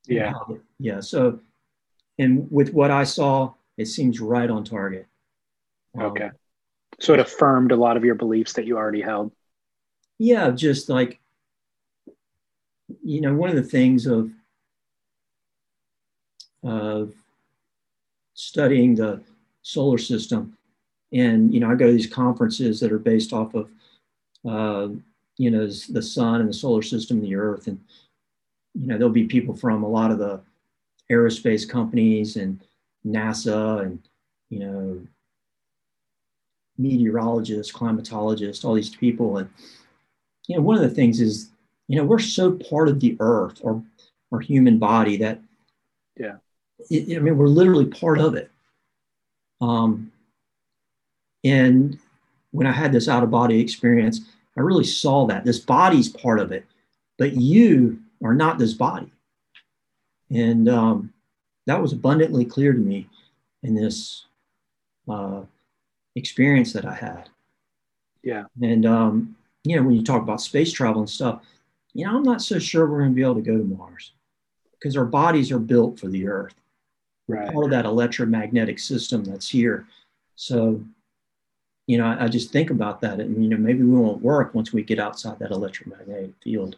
Yeah. Yeah. So and with what I saw, it seems right on target. Um, okay. So it affirmed a lot of your beliefs that you already held. Yeah, just like you know, one of the things of of studying the solar system, and you know, I go to these conferences that are based off of uh, you know the sun and the solar system, and the Earth, and you know, there'll be people from a lot of the aerospace companies and NASA and you know meteorologists, climatologists, all these people. And, you know, one of the things is, you know, we're so part of the earth or our human body that, yeah, it, I mean, we're literally part of it. Um, and when I had this out of body experience, I really saw that this body's part of it, but you are not this body. And um, that was abundantly clear to me in this uh, experience that I had. Yeah. And, um, you know, when you talk about space travel and stuff, you know, I'm not so sure we're going to be able to go to Mars because our bodies are built for the Earth. Right. All of that electromagnetic system that's here. So, you know, I, I just think about that and, you know, maybe we won't work once we get outside that electromagnetic field.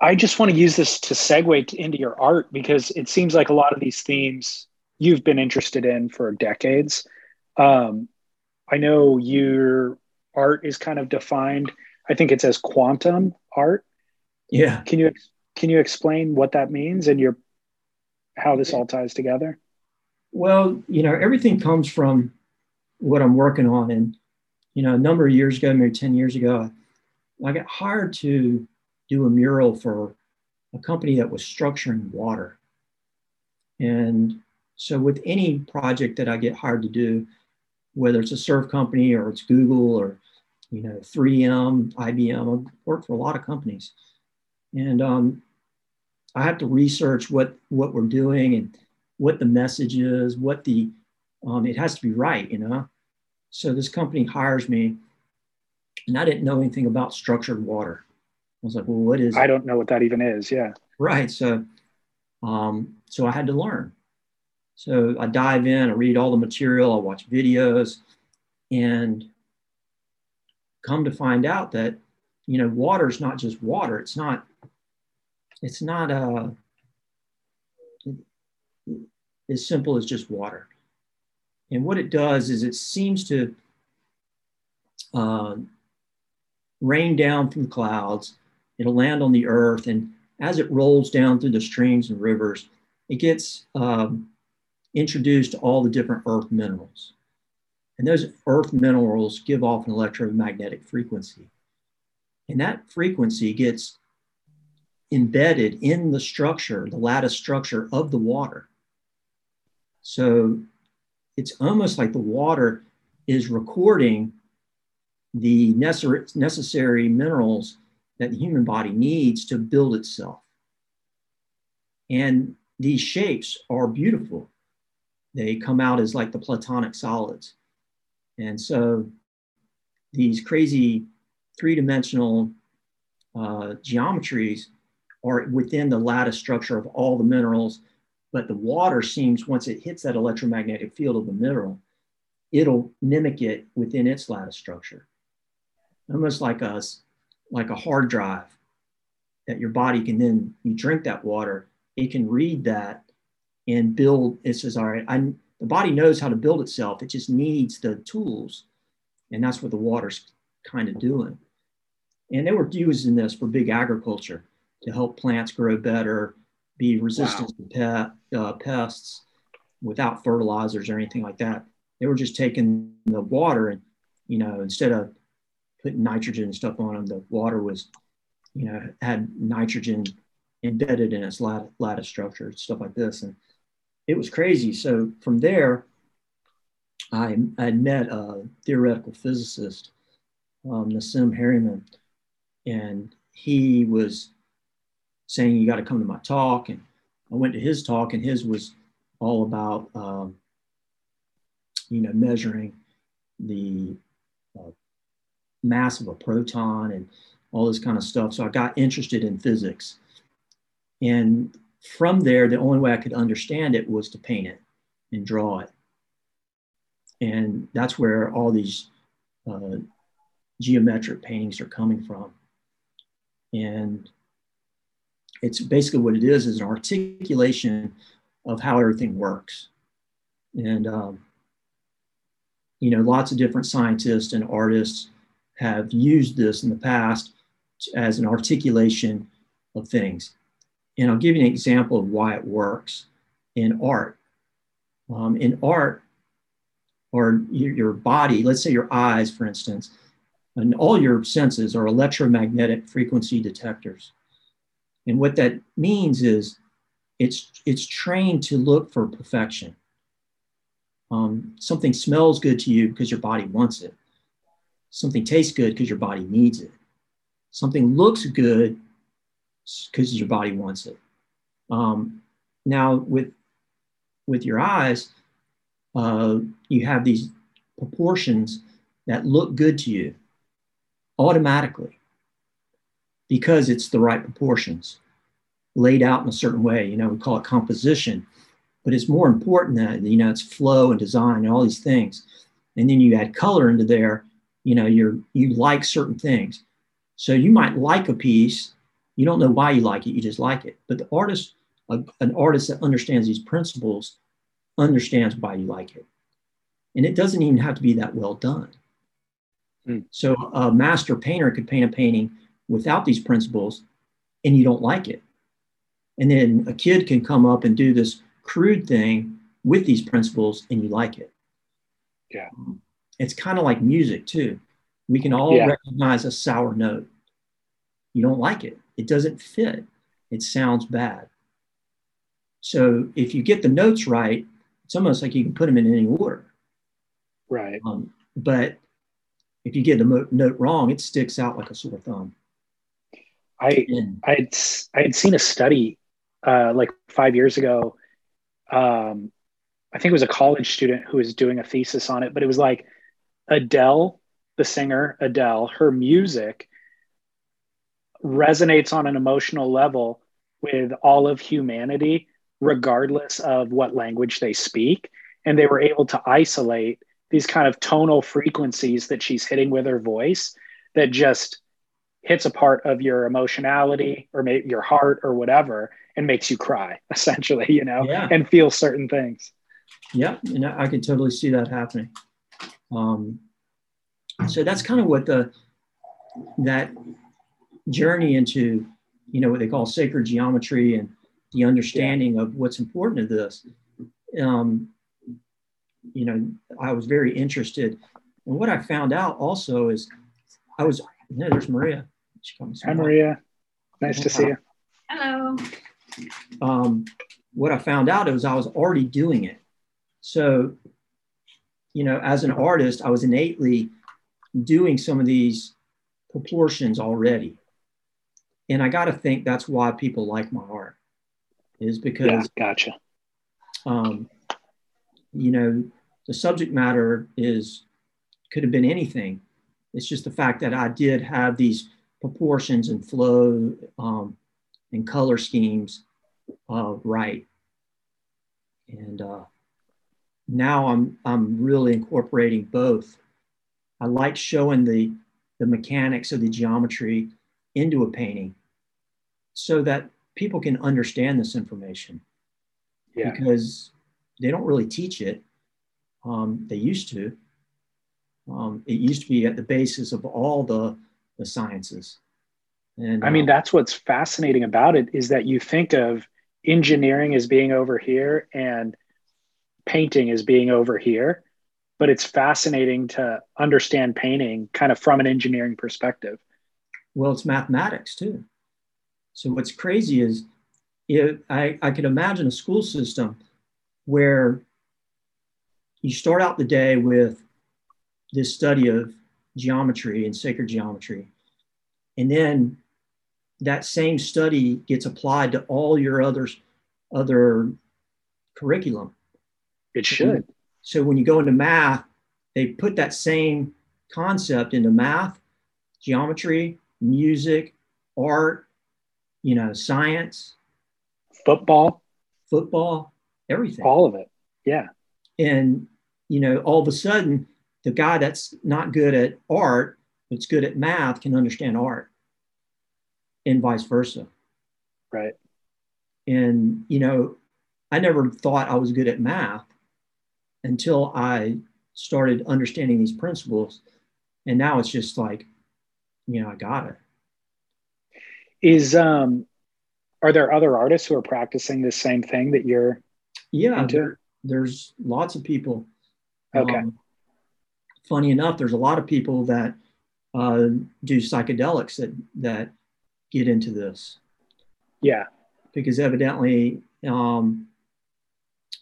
I just want to use this to segue to, into your art because it seems like a lot of these themes you've been interested in for decades. Um, I know your art is kind of defined. I think it's as quantum art. Yeah. Can you can you explain what that means and your how this all ties together? Well, you know, everything comes from what I'm working on. And, you know, a number of years ago, maybe 10 years ago, I got hired to do a mural for a company that was structuring water. And so, with any project that I get hired to do, whether it's a surf company or it's Google or you know 3M, IBM, I've worked for a lot of companies, and um, I have to research what what we're doing and what the message is, what the um, it has to be right, you know. So this company hires me, and I didn't know anything about structured water. I was like, well, what is? I don't know what that even is. Yeah. Right. So, um, so I had to learn. So I dive in, I read all the material, I watch videos, and come to find out that you know water is not just water. It's not. It's not uh, as simple as just water. And what it does is it seems to uh, rain down from the clouds. It'll land on the earth, and as it rolls down through the streams and rivers, it gets um, introduced to all the different earth minerals. And those earth minerals give off an electromagnetic frequency. And that frequency gets embedded in the structure, the lattice structure of the water. So it's almost like the water is recording the necessary minerals that the human body needs to build itself. And these shapes are beautiful. They come out as like the platonic solids. And so these crazy three dimensional uh, geometries are within the lattice structure of all the minerals but the water seems, once it hits that electromagnetic field of the mineral, it'll mimic it within its lattice structure. Almost like a, like a hard drive that your body can then, you drink that water, it can read that and build. It says, all right, I, the body knows how to build itself. It just needs the tools. And that's what the water's kind of doing. And they were using this for big agriculture to help plants grow better, be resistant wow. to uh, pests without fertilizers or anything like that. They were just taking the water and, you know, instead of putting nitrogen and stuff on them, the water was, you know, had nitrogen embedded in its lat- lattice structure, stuff like this. And it was crazy. So from there, I, I met a theoretical physicist, um, Nassim Haramein, and he was saying you got to come to my talk and i went to his talk and his was all about um, you know measuring the mass of a proton and all this kind of stuff. So i got interested in physics. And from there the only way i could understand it was to paint it and draw it. And that's where all these uh, geometric paintings are coming from. And it's basically what it is is an articulation of how everything works. And um, you know lots of different scientists and artists have used this in the past as an articulation of things and i'll give you an example of why it works in art um, in art or your, body let's say your eyes for instance and all your senses are electromagnetic frequency detectors and what that means is it's, it's trained to look for perfection. Um, something smells good to you because your body wants it. Something tastes good because your body needs it. Something looks good because your body wants it. Um, now, with, with your eyes, uh, you have these proportions that look good to you automatically because it's the right proportions laid out in a certain way. You know, we call it composition, but it's more important that, you know, it's flow and design and all these things. And then you add color into there, you know, you're, you like certain things. So you might like a piece, you don't know why you like it, you just like it. But the artist, a, an artist that understands these principles, understands why you like it. And it doesn't even have to be that well done. Mm. So a master painter could paint a painting without these principles and you don't like it And then a kid can come up and do this crude thing with these principles and you like it. Yeah. It's kind of like music too. We can all Yeah. recognize a sour note. You don't like it, it doesn't fit, it sounds bad. So if you get the notes right, it's almost like you can put them in any order. Right. Um, but if you get the mo- note wrong, it sticks out like a sore thumb. I I'd s- I had seen a study uh, like five years ago. Um, I think it was a college student who was doing a thesis on it, but it was like Adele, the singer Adele, her music resonates on an emotional level with all of humanity, regardless of what language they speak. And they were able to isolate these kind of tonal frequencies that she's hitting with her voice that just hits a part of your emotionality or maybe your heart or whatever and makes you cry essentially you know Yeah. and feel certain things Yeah, and I could totally see that happening. Um, so that's kind of what the that journey into, you know, what they call sacred geometry and the understanding of what's important to this. Um, you know, I was very interested, and what I found out also is, I was no, there's Maria. She comes. hi maria nice to see you Hello. um, what I found out is I was already doing it. So, you know, as an artist, I was innately doing some of these proportions already. And I got to think that's why people like my art, is because, yeah gotcha um, you know, the subject matter is could have been anything. It's just the fact that I did have these proportions and flow um, and color schemes uh, right. And uh, now I'm I'm really incorporating both. I like showing the the mechanics of the geometry into a painting so that people can understand this information yeah because they don't really teach it. Um, they used to. Um, it used to be at the basis of all the the sciences. And i mean uh, that's what's fascinating about it is that you think of engineering as being over here and painting as being over here but it's fascinating to understand painting kind of from an engineering perspective Well, it's mathematics too. So what's crazy is it, I, I could imagine a school system where you start out the day with this study of geometry and sacred geometry. And then that same study gets applied to all your others, other curriculum. It should. So when you go into math, they put that same concept into math, geometry, music, art, you know, science, football. football, everything. all of it. Yeah. And you know, all of a sudden, the guy that's not good at art, that's good at math, can understand art, and vice versa. right. And you know, I never thought I was good at math until I started understanding these principles. And now it's just like, you know, I got it. is um are there other artists who are practicing the same thing that you're Yeah, there, there's lots of people. Okay. Um, funny enough, there's a lot of people that uh, do psychedelics that that get into this yeah because evidently, um,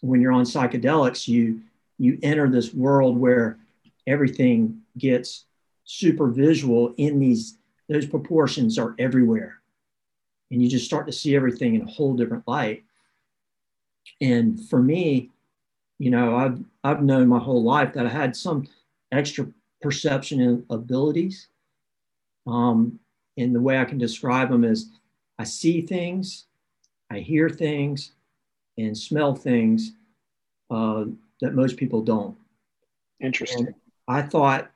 when you're on psychedelics, you you enter this world where everything gets super visual in these those proportions are everywhere. And you just start to see everything in a whole different light. And for me you know i've i've known my whole life that i had some extra perception and abilities um, and the way i can describe them is i see things i hear things and smell things uh, that most people don't interesting and I thought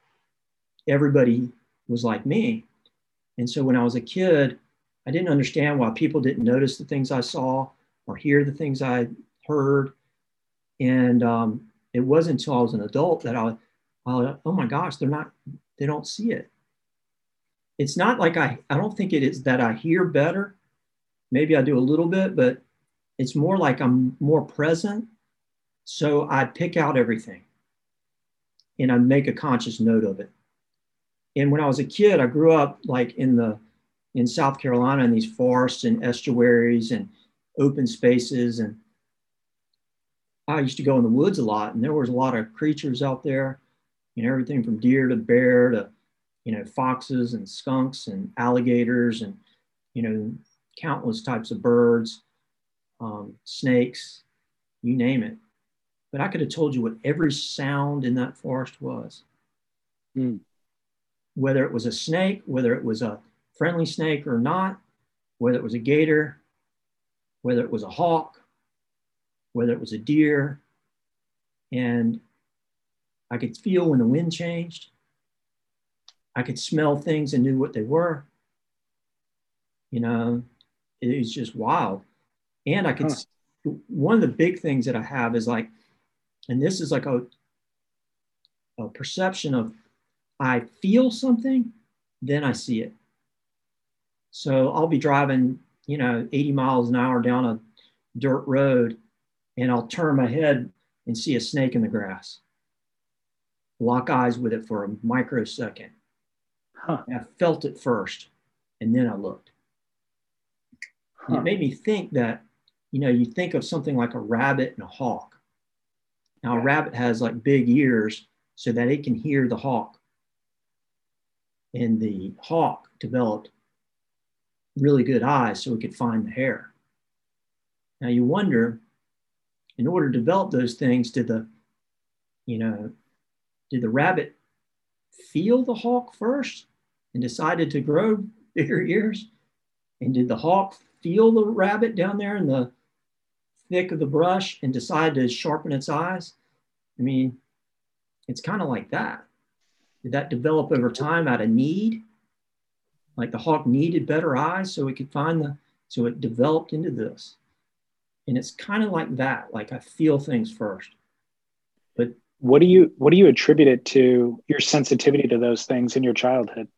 everybody was like me. And so when I was a kid, I didn't understand why people didn't notice the things I saw or hear the things I heard. And um, it wasn't until I was an adult that I, I, oh my gosh, they're not, they don't see it. It's not like I, I don't think it is that I hear better. maybe I do a little bit, but it's more like I'm more present. So I pick out everything and I make a conscious note of it. And when I was a kid, I grew up like in the in South Carolina in these forests and estuaries and open spaces. And I used to go in the woods a lot, and there was a lot of creatures out there, you know, everything from deer to bear to, you know, foxes and skunks and alligators and, you know, countless types of birds, um, snakes, you name it. But I could have told you what every sound in that forest was. Mm. Whether it was a snake, whether it was a friendly snake or not, whether it was a gator, whether it was a hawk, whether it was a deer. And I could feel when the wind changed. I could smell things and knew what they were. You know, it was just wild. And I could, huh. one of the big things that I have is like, and this is like a, a perception of I feel something, then I see it. So I'll be driving, you know, 80 miles an hour down a dirt road and I'll turn my head and see a snake in the grass. Lock eyes with it for a microsecond. Huh. I felt it first and then I looked. Huh. It made me think that, you know, you think of something like a rabbit and a hawk. Now, a rabbit has like big ears so that it can hear the hawk. And the hawk developed really good eyes so it could find the hare. Now you wonder, in order to develop those things, did the, you know, did the rabbit feel the hawk first and decided to grow bigger ears? And did the hawk feel the rabbit down there in the thick of the brush and decide to sharpen its eyes? I mean, it's kind of like that. Did that develop over time out of need? Like the hawk needed better eyes so it could find the, so it developed into this. And it's kind of like that. Like I feel things first. But what do you what do you attribute it to your sensitivity to those things in your childhood?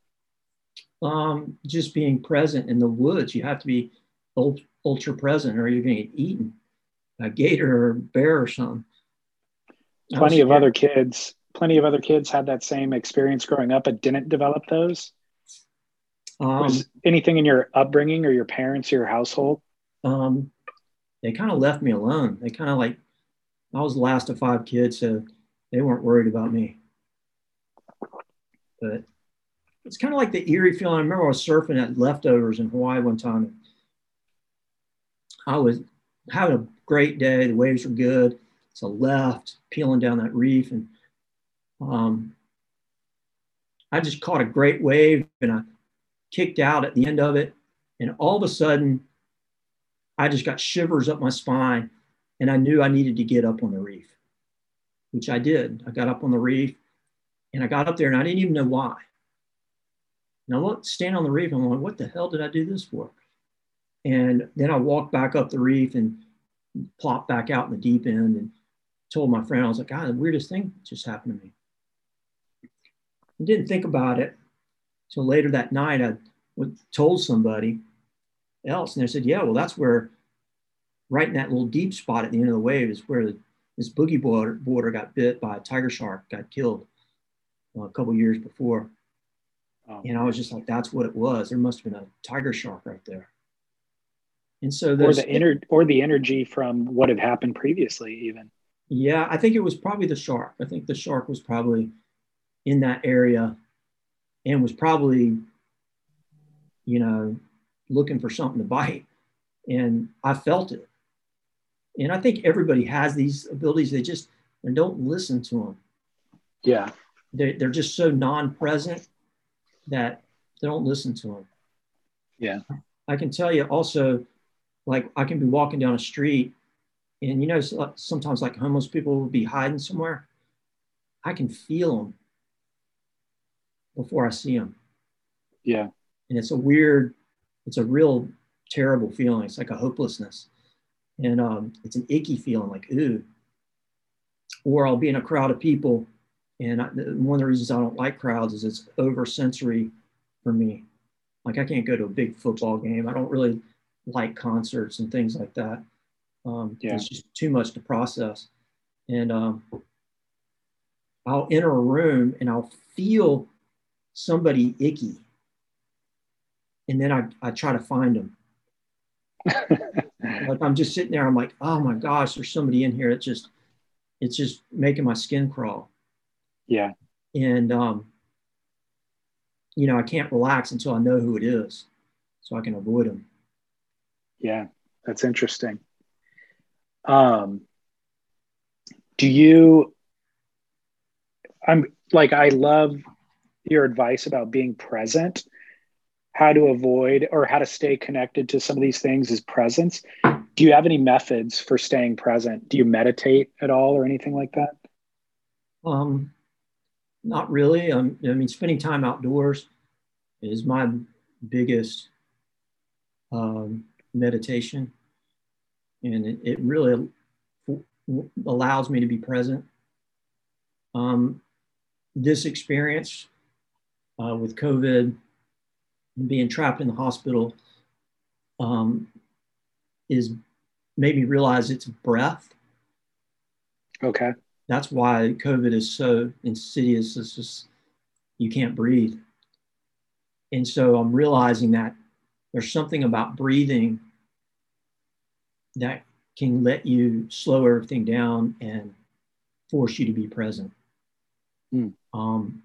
Um, just being present in the woods. You have to be ultra present or you're going to get eaten. A gator or a bear or something. Plenty of other kids, plenty of other kids had that same experience growing up but didn't develop those. Um, was anything in your upbringing or your parents or your household? Um, they kind of left me alone. They kind of like, I was the last of five kids, so they weren't worried about me. But it's kind of like the eerie feeling. I remember I was surfing at leftovers in Hawaii one time. I was having a great day. The waves were good. So left, peeling down that reef, and um, I just caught a great wave, and I kicked out at the end of it. And all of a sudden, I just got shivers up my spine. And I knew I needed to get up on the reef, which I did. I got up on the reef and I got up there and I didn't even know why. And I looked, stand on the reef and I'm like, what the hell did I do this for? And then I walked back up the reef and plopped back out in the deep end and told my friend, I was like, God, the weirdest thing just happened to me. I didn't think about it so later that night, I told somebody else, and they said, "Yeah, well, that's where, right in that little deep spot at the end of the wave, is where the, this boogie boarder, boarder got bit by a tiger shark, got killed uh, a couple years before." Oh. And I was just like, "That's what it was. There must have been a tiger shark right there." And so, or the ener- or the energy from what had happened previously, even. Yeah, I think it was probably the shark. I think the shark was probably in that area and was probably, you know, looking for something to bite. And I felt it. And I think everybody has these abilities. They just they don't listen to them. Yeah. They're, they're just so non present that they don't listen to them. Yeah. I can tell you also, like, I can be walking down a street and, you know, sometimes like homeless people will be hiding somewhere. I can feel them before I see them. Yeah. And it's a weird, it's a real terrible feeling. It's like a hopelessness. And um, it's an icky feeling like, ooh. Or I'll be in a crowd of people. And I, one of the reasons I don't like crowds is it's over sensory for me. Like I can't go to a big football game. I don't really like concerts and things like that. Um, Yeah. It's just too much to process. And um, I'll enter a room and I'll feel somebody icky. And then I, I try to find them. like I'm just sitting there, I'm like, oh my gosh, there's somebody in here. It's just, it's just making my skin crawl. Yeah. And, um, you know, I can't relax until I know who it is so I can avoid them. Yeah, that's interesting. Um, do you, I'm like, I love your advice about being present, how to avoid or how to stay connected to some of these things is presence. Do you have any methods for staying present? Do you meditate at all or anything like that? Um, not really. Um, I mean, spending time outdoors is my biggest um, meditation, and it, it really allows me to be present. Um, this experience uh, with COVID and being trapped in the hospital um, is made me realize it's breath. Okay. That's why COVID is so insidious. It's just you can't breathe. And so I'm realizing that there's something about breathing that can let you slow everything down and force you to be present. Mm. Um,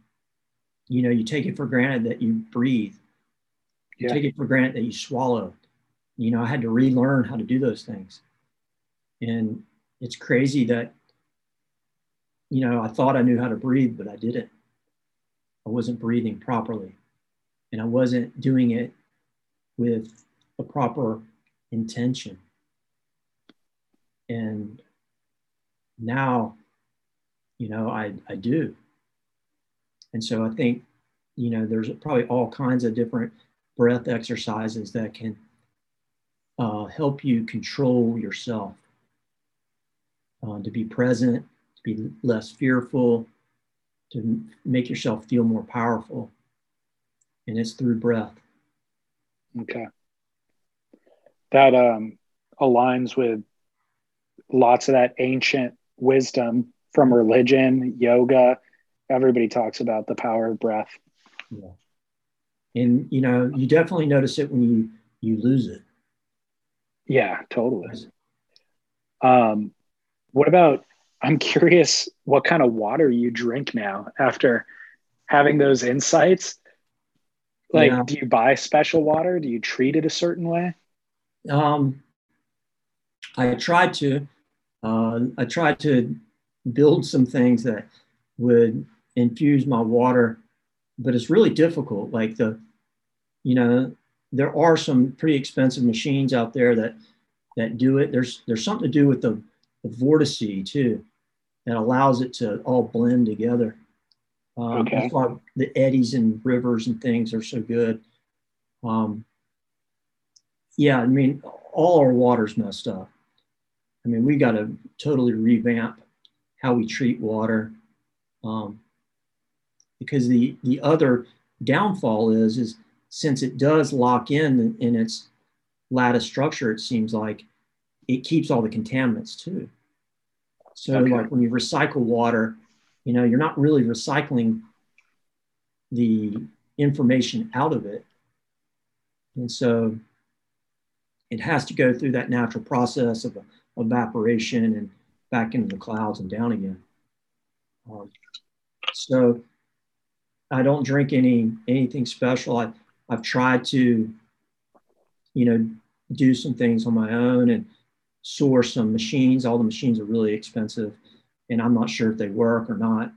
you know, you take it for granted that you breathe. You Yeah. take it for granted that you swallow. You know, I had to relearn how to do those things. And it's crazy that, you know, I thought I knew how to breathe, but I didn't. I wasn't breathing properly. And I wasn't doing it with a proper intention. And now, you know, I, I do. And so I think, you know, there's probably all kinds of different breath exercises that can uh, help you control yourself, uh, to be present, to be less fearful, to make yourself feel more powerful. And it's through breath. Okay. That um, aligns with lots of that ancient wisdom from religion, yoga. Everybody talks about the power of breath. Yeah. And you know, you definitely notice it when you you lose it. Yeah, totally. Um, what about? I'm curious what kind of water you drink now after having those insights. Like, Yeah. do you buy special water? Do you treat it a certain way? Um, I tried to, uh, I tried to build some things that would infuse my water, but it's really difficult. Like the, you know, there are some pretty expensive machines out there that that do it. There's there's something to do with the, the vortice too, that allows it to all blend together. Um, Okay. That's why the eddies and rivers and things are so good. Um, yeah, I mean, all our water's messed up. I mean, we got to totally revamp how we treat water, um, because the the other downfall is is since it does lock in in its lattice structure, it seems like it keeps all the contaminants too. So, Okay. like when you recycle water, you know, you're not really recycling the information out of it, and so it has to go through that natural process of evaporation and back into the clouds and down again. Um, so I don't drink any anything special. I, I've tried to, you know, do some things on my own and source some machines. All the machines are really expensive, and I'm not sure if they work or not.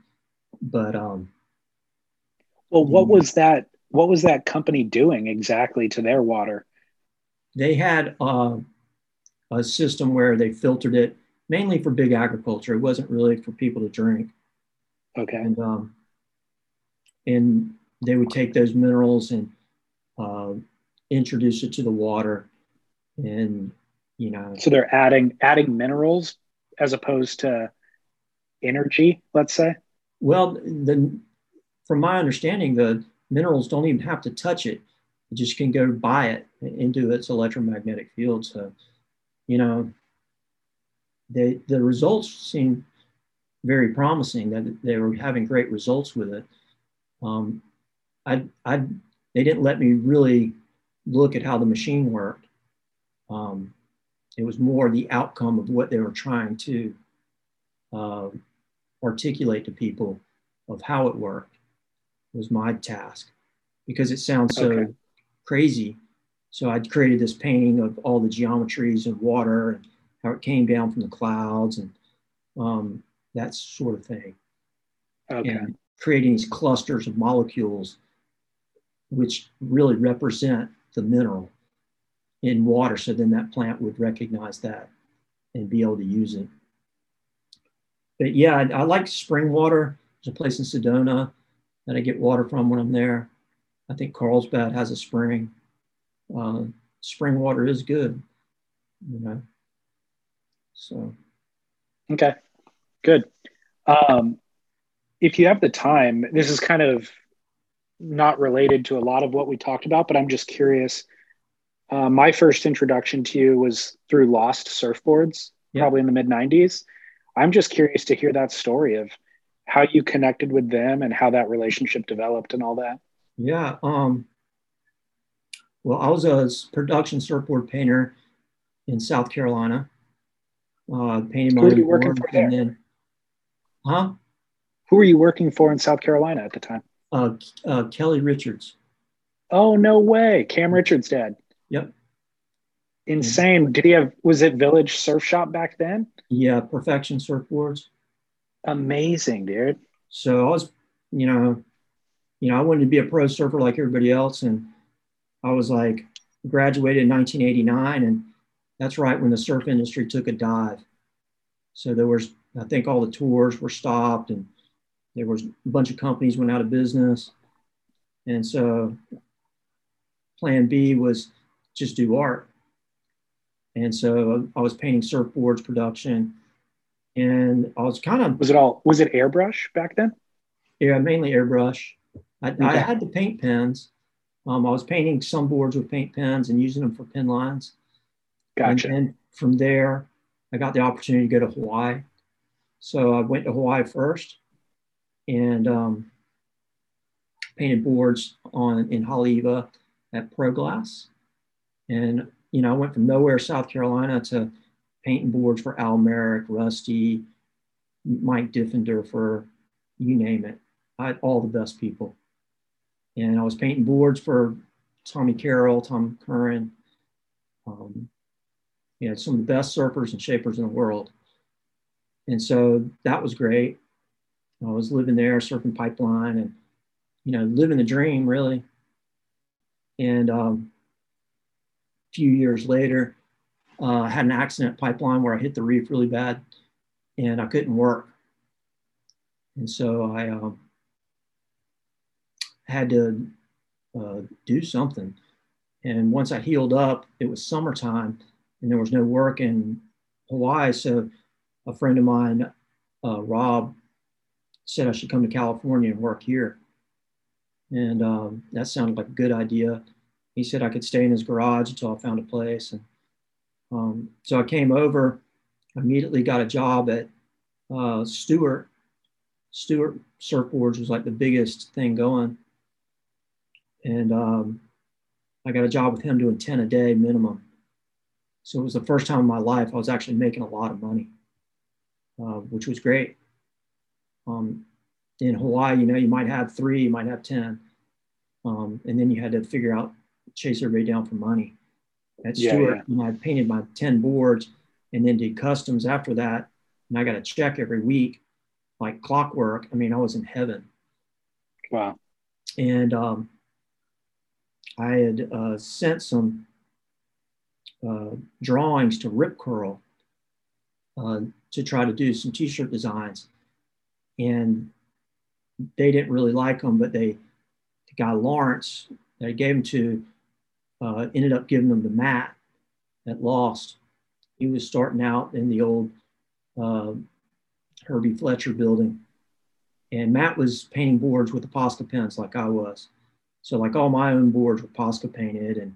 But um, Well, what was that? What was that company doing exactly to their water? they had uh, a system where they filtered it mainly for big agriculture. It wasn't really for people to drink. Okay. And um, and they would take those minerals and uh, introduce it to the water, and you know, So they're adding adding minerals as opposed to energy, let's say. well, the from my understanding, the minerals don't even have to touch it. You just can go buy it into its electromagnetic field. So, you know, they, the results seem very promising that they were having great results with it. Um, I, I, they didn't let me really look at how the machine worked. Um, it was more the outcome of what they were trying to uh, articulate to people of how it worked was my task because it sounds so okay. crazy. So I created this painting of all the geometries of water and how it came down from the clouds and um, that sort of thing. Okay. And creating these clusters of molecules, which really represent the mineral in water. So then that plant would recognize that and be able to use it. But yeah, I, I like spring water. There's a place in Sedona that I get water from when I'm there. I think Carlsbad has a spring. Uh, spring water is good, you know. So, okay, good. Um, if you have the time, this is kind of not related to a lot of what we talked about, but I'm just curious. Uh, my first introduction to you was through Lost Surfboards, yep. probably in the mid 90s. I'm just curious to hear that story of how you connected with them and how that relationship developed and all that. Yeah. Um, well, I was a production surfboard painter in South Carolina. Uh, painted my Who were you working for there? Then, huh? Who were you working for in South Carolina at the time? Uh, uh, Kelly Richards. Oh no way! Cam Richards' dad. Yep. Insane. Did he have? Was it Village Surf Shop back then? Yeah, Perfection Surfboards. Amazing, dude. So I was, you know, you know, I wanted to be a pro surfer like everybody else, and I was like, graduated in 1989, and that's right when the surf industry took a dive. So there was, I think, all the tours were stopped, and there was a bunch of companies went out of business, and so Plan B was just do art. And so I was painting surfboards production and I was kind of was it all was it airbrush back then? Yeah, mainly airbrush. I, okay. I had the paint pens. Um, I was painting some boards with paint pens and using them for pin lines. Gotcha. And, and from there, I got the opportunity to go to Hawaii. So I went to Hawaii first and um, painted boards on in Haleiwa at Pro Glass. And you know, I went from nowhere, South Carolina, to painting boards for Al Merrick, Rusty, Mike Diffenderfer you name it. I had all the best people. And I was painting boards for Tommy Carroll, Tom Curren, um, you know, some of the best surfers and shapers in the world. And so that was great. I was living there, surfing pipeline and, you know, living the dream really. And um, a few years later, uh, I had an accident pipeline where I hit the reef really bad and I couldn't work. And so I um, had to uh, do something. And once I healed up, it was summertime and there was no work in Hawaii. So a friend of mine, uh, Rob, said I should come to California and work here. And um, that sounded like a good idea. He said I could stay in his garage until I found a place. And um, so I came over, immediately got a job at uh, Stewart. Stewart Surfboards was like the biggest thing going. And um, I got a job with him doing 10 a day minimum. So it was the first time in my life I was actually making a lot of money, uh, which was great. Um, in Hawaii, you know, you might have three, you might have 10. Um, and then you had to figure out, chase everybody down for money at Stewart. Yeah, yeah. I painted my 10 boards and then did customs after that. And I got a check every week, like clockwork. I mean, I was in heaven. Wow. And um, I had uh, sent some uh, drawings to Rip Curl uh, to try to do some t-shirt designs. And they didn't really like them, but they, the guy Lawrence I gave them to uh, ended up giving them to Matt at Lost. He was starting out in the old uh, Herbie Fletcher building. And Matt was painting boards with the Posca pens like I was. So like all my own boards were Posca painted, and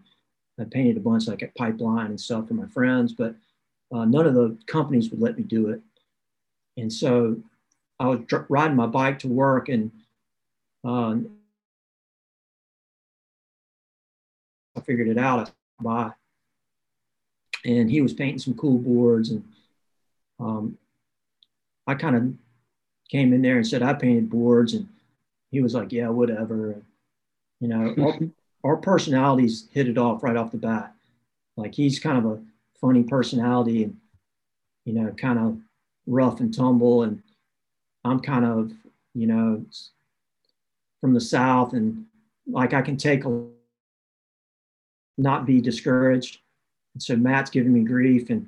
I painted a bunch like at Pipeline and stuff for my friends, but uh, none of the companies would let me do it. And so I was dr- riding my bike to work, and uh, I figured it out. By, and he was painting some cool boards, and um, I kind of came in there and said I painted boards, and he was like, "Yeah, whatever." You know, our, our personalities hit it off right off the bat. Like he's kind of a funny personality, and you know, kind of rough and tumble, and I'm kind of, you know, from the south, and like I can take a not be discouraged. And so Matt's giving me grief, and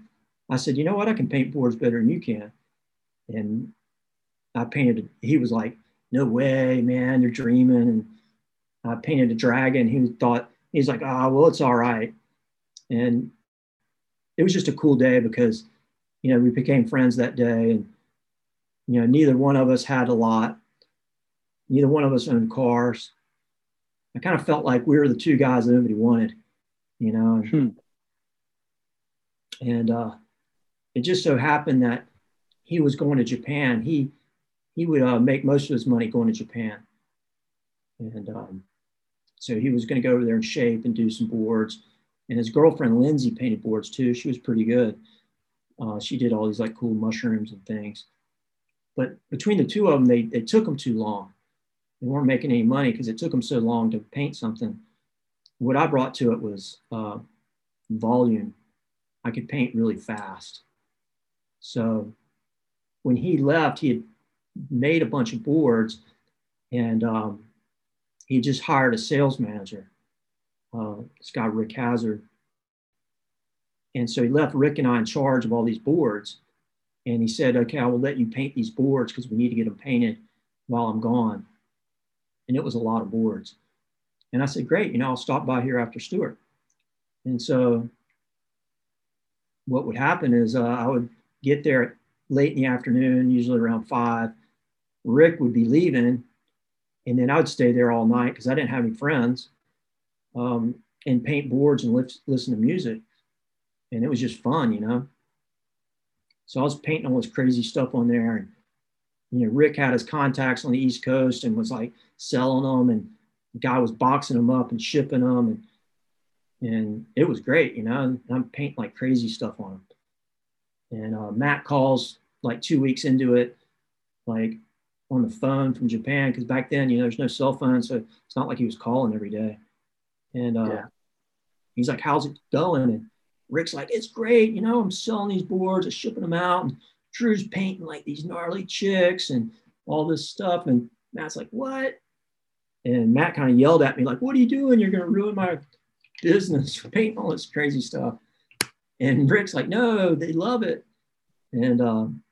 I said, you know what, I can paint boards better than you can. And I painted. He was like, no way, man, you're dreaming. And I painted a dragon. He thought he's like, oh, well, it's all right. And it was just a cool day because, you know, we became friends that day, and you know, neither one of us had a lot. Neither one of us owned cars. I kind of felt like we were the two guys that nobody wanted, you know. And, Hmm. and uh, it just so happened that he was going to Japan. He he would uh, make most of his money going to Japan, and um, so he was going to go over there and shape and do some boards. And his girlfriend Lindsay painted boards too. She was pretty good. Uh, she did all these like cool mushrooms and things. But between the two of them, they they took them too long. They weren't making any money because it took them so long to paint something. What I brought to it was uh, volume. I could paint really fast. So when he left, he had made a bunch of boards and um, he just hired a sales manager, uh, this guy, Rick Hazard. And so he left Rick and I in charge of all these boards. And he said, okay, I will let you paint these boards because we need to get them painted while I'm gone. And it was a lot of boards. And I said, great, you know, I'll stop by here after Stewart. And so what would happen is uh, I would get there late in the afternoon, usually around five. Rick would be leaving, and then I would stay there all night because I didn't have any friends, um, and paint boards and listen to music, and it was just fun, you know. So I was painting all this crazy stuff on there, and you know, Rick had his contacts on the East Coast and was like selling them, and the guy was boxing them up and shipping them, and and it was great, you know. I'm painting like crazy stuff on them. And uh, Matt calls like two weeks into it, like on the phone from Japan, because back then, you know, there's no cell phone, so it's not like he was calling every day. And uh, Yeah. he's like, "How's it going?" And Rick's like, "It's great, you know. I'm selling these boards, I'm shipping them out, and Drew's painting like these gnarly chicks and all this stuff." And Matt's like, "What?" And Matt kind of yelled at me like, "What are you doing? You're gonna ruin my business for painting all this crazy stuff." And Rick's like, "No, they love it." And um,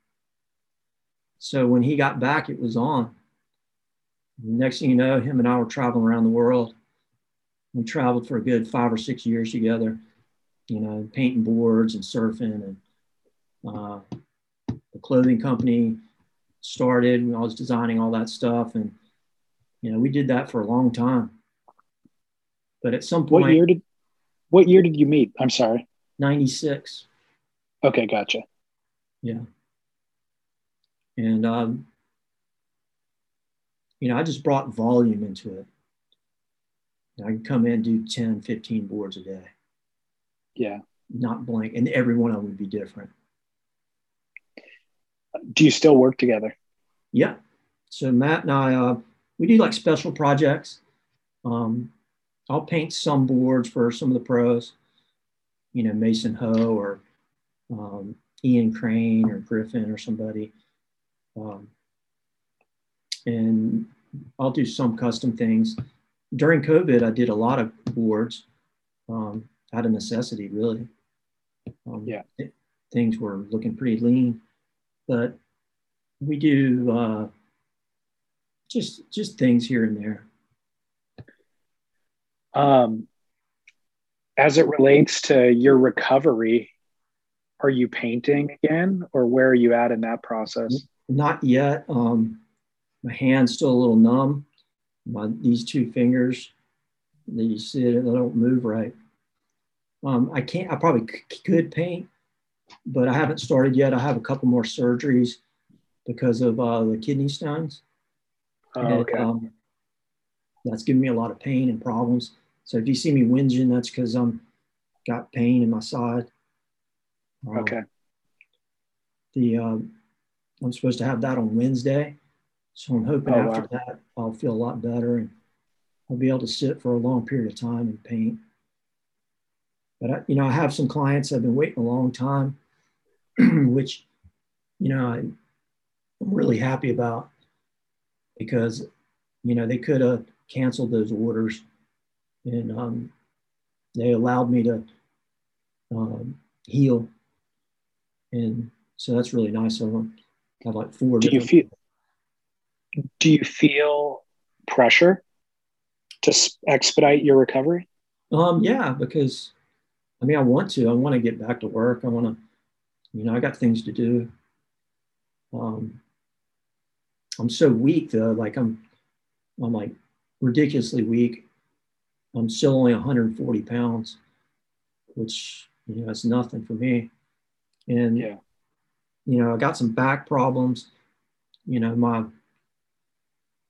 so when he got back, it was on. Next thing you know, him and I were traveling around the world. We traveled for a good five or six years together, you know, painting boards and surfing. And uh, the clothing company started, and I was designing all that stuff. And, you know, we did that for a long time. But at some point, What year did what year did you meet? I'm sorry. 96. Okay, gotcha. Yeah. And, um, you know, I just brought volume into it. I can come in and do 10, 15 boards a day, Yeah. not blank. And every one of them would be different. Do you still work together? Yeah. So Matt and I, uh, we do like special projects. Um, I'll paint some boards for some of the pros, you know, Mason Ho or um, Ian Crane or Griffin or somebody. Um, and I'll do some custom things. During COVID, I did a lot of boards um, out of necessity, really. Um, Yeah. th- things were looking pretty lean, but we do uh, just just things here and there. Um, as it relates to your recovery, are you painting again, or where are you at in that process? Not yet. Um, my hand's still a little numb. My these two fingers you see it, they don't move right. Um, I can't. I probably c- could paint, but I haven't started yet. I have a couple more surgeries because of uh, the kidney stones. Oh, And, okay. um, that's giving me a lot of pain and problems. So if you see me whinging, that's because I'm got pain in my side. Um, okay. The um, I'm supposed to have that on Wednesday, so I'm hoping Oh, after wow. that I'll feel a lot better and I'll be able to sit for a long period of time and paint. But I, you know, I have some clients I've been waiting a long time, which you know I, I'm really happy about because you know they could have canceled those orders and um, they allowed me to um, heal and so that's really nice of them Have like four Do you feel? Do you feel pressure to expedite your recovery? Um, yeah, because I mean, I want to. I want to get back to work. I want to, you know, I got things to do. Um, I'm so weak though. Like I'm, I'm like ridiculously weak. I'm still only 140 pounds, which you know, it's nothing for me. And Yeah. You know, I got some back problems. You know, my,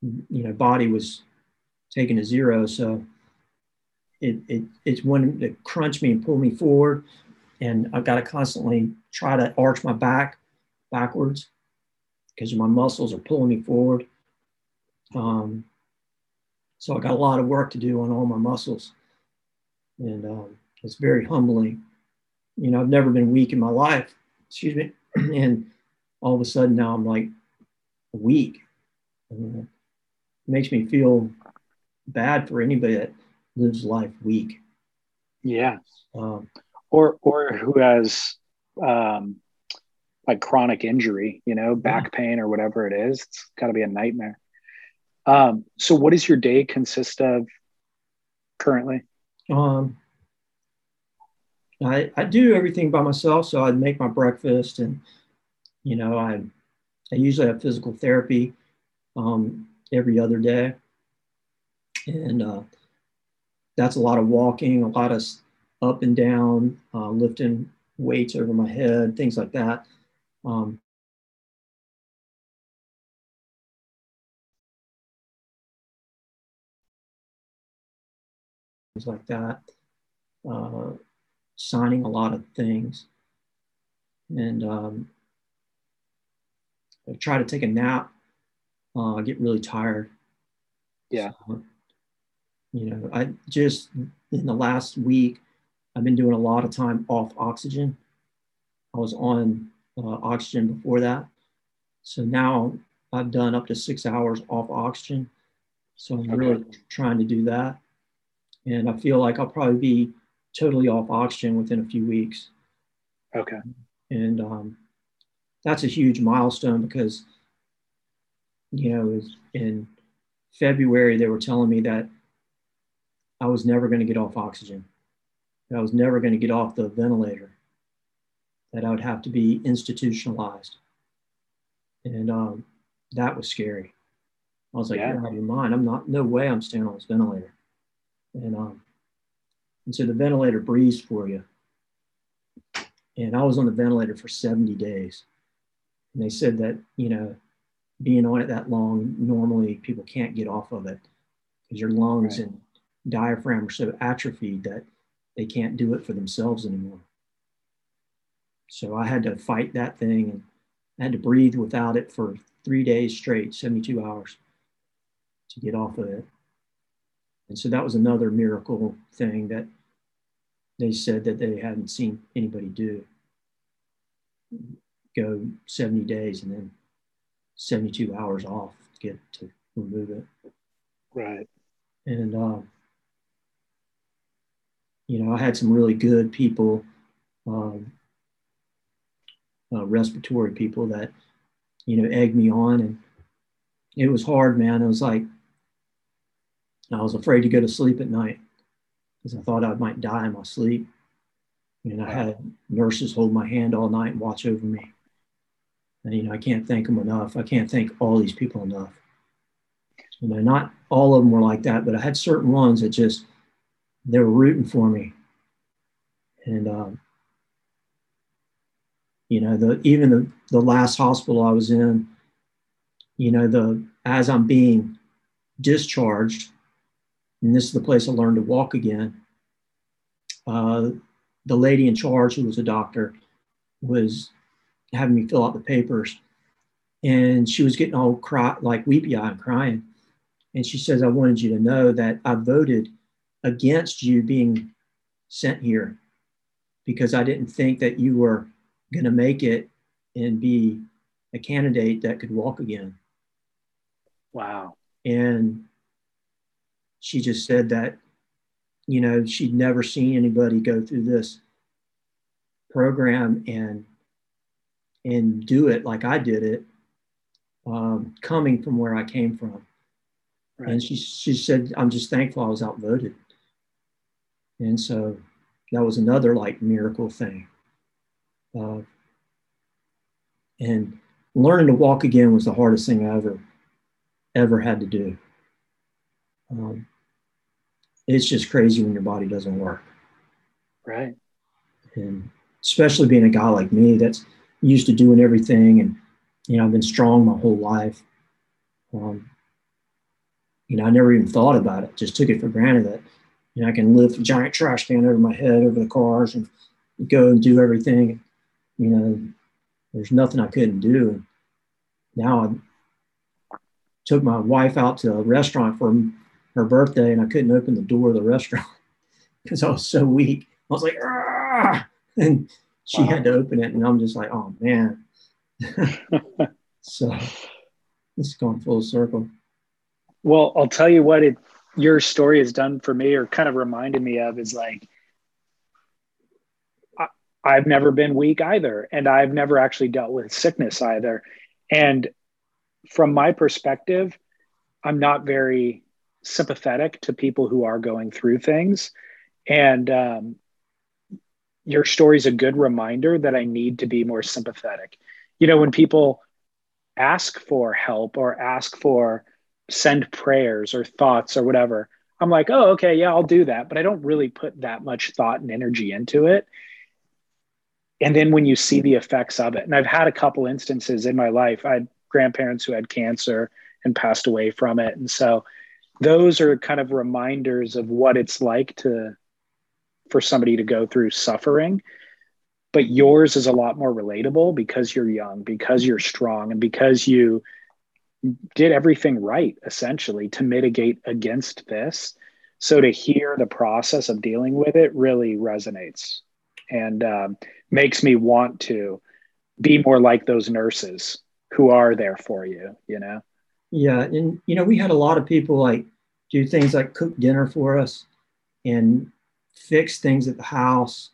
you know, body was taken to zero, so it, it it's wanting to crunch me and pull me forward. And i've got to constantly try to arch my back backwards because my muscles are pulling me forward. Um, so i got a lot of work to do on all my muscles. And um, it's very humbling. You know i've never been weak in my life. Excuse me and all of a sudden now i'm like weak and it makes me feel bad for anybody that lives life weak. Yeah. Um, Or or who has um, like chronic injury, you know, back pain or whatever it is. It's got to be a nightmare. Um, so, what does your day consist of currently? um, I, I do everything by myself. So I make my breakfast and, you know, I, I usually have physical therapy um, every other day. And uh, that's a lot of walking, a lot of up and down, uh, lifting weights over my head, things like that. Um, things like that. Uh, signing a lot of things. And um, I try to take a nap. Uh, I get really tired. Yeah. So, you know, I just in the last week, I've been doing a lot of time off oxygen. I was on uh, oxygen before that. So now I've done up to six hours off oxygen. So I'm really trying to do that. And I feel like I'll probably be totally off oxygen within a few weeks. Okay. And um, that's a huge milestone because, you know, in February, they were telling me that I was never going to get off oxygen. That I was never going to get off the ventilator. That I would have to be institutionalized. And um, that was scary. I was like, Yeah. you're out of your mind. I'm not, no way I'm staying on this ventilator. And, um, and so the ventilator breathes for you. And I was on the ventilator for 70 days. And they said that, you know, being on it that long, normally people can't get off of it because your lungs Right. and diaphragm are so atrophied that they can't do it for themselves anymore. So I had to fight that thing and I had to breathe without it for three days straight, 72 hours to get off of it. And so that was another miracle thing that they said that they hadn't seen anybody do. Go 70 days and then 72 hours off to get to remove it. Right. And, um, you know, I had some really good people, um, uh, respiratory people that, you know, egged me on. And it was hard, man. It was like, I was afraid to go to sleep at night because I thought I might die in my sleep. And I had nurses hold my hand all night and watch over me. And, you know, I can't thank them enough. I can't thank all these people enough. You know, not all of them were like that, but I had certain ones that just they were rooting for me. And, um, you know, the, even the, the last hospital I was in, you know, the, as I'm being discharged, and this is the place I learned to walk again. Uh, the lady in charge, who was a doctor, was having me fill out the papers, and she was getting all cry, like weepy eyed and crying. And she says, "I wanted you to know that I voted against you being sent here because I didn't think that you were going to make it and be a candidate that could walk again." Wow. And she just said that, you know, she'd never seen anybody go through this program and and do it like I did it, um, coming from where I came from. Right. And she she said, I'm just thankful I was outvoted. And so that was another like miracle thing. Uh, and learning to walk again was the hardest thing I ever ever had to do. Um, it's just crazy when your body doesn't work. Right. And especially being a guy like me that's used to doing everything and, you know, I've been strong my whole life. Um, you know, I never even thought about it, just took it for granted that, you know, I can lift a giant trash can over my head, over the cars and go and do everything. You know, there's nothing I couldn't do. And now I took my wife out to a restaurant for her birthday and I couldn't open the door of the restaurant because I was so weak. I was like, ah! and she wow. had to open it, and I'm just like, oh man. so it's gone full circle. Well, I'll tell you what it your story has done for me, or kind of reminded me of, is like I, I've never been weak either, and I've never actually dealt with sickness either. And from my perspective, I'm not very sympathetic to people who are going through things. And um, your story is a good reminder that I need to be more sympathetic. You know, when people ask for help or ask for send prayers or thoughts or whatever, I'm like, oh, okay, yeah, I'll do that. But I don't really put that much thought and energy into it. And then when you see the effects of it, and I've had a couple instances in my life, I had grandparents who had cancer and passed away from it. And so those are kind of reminders of what it's like to for somebody to go through suffering. But yours is a lot more relatable because you're young because you're strong and because you did everything right essentially to mitigate against this. So to hear the process of dealing with it really resonates and um, makes me want to be more like those nurses who are there for you you know? Yeah, and you know, we had a lot of people like do things like cook dinner for us and fix things at the house.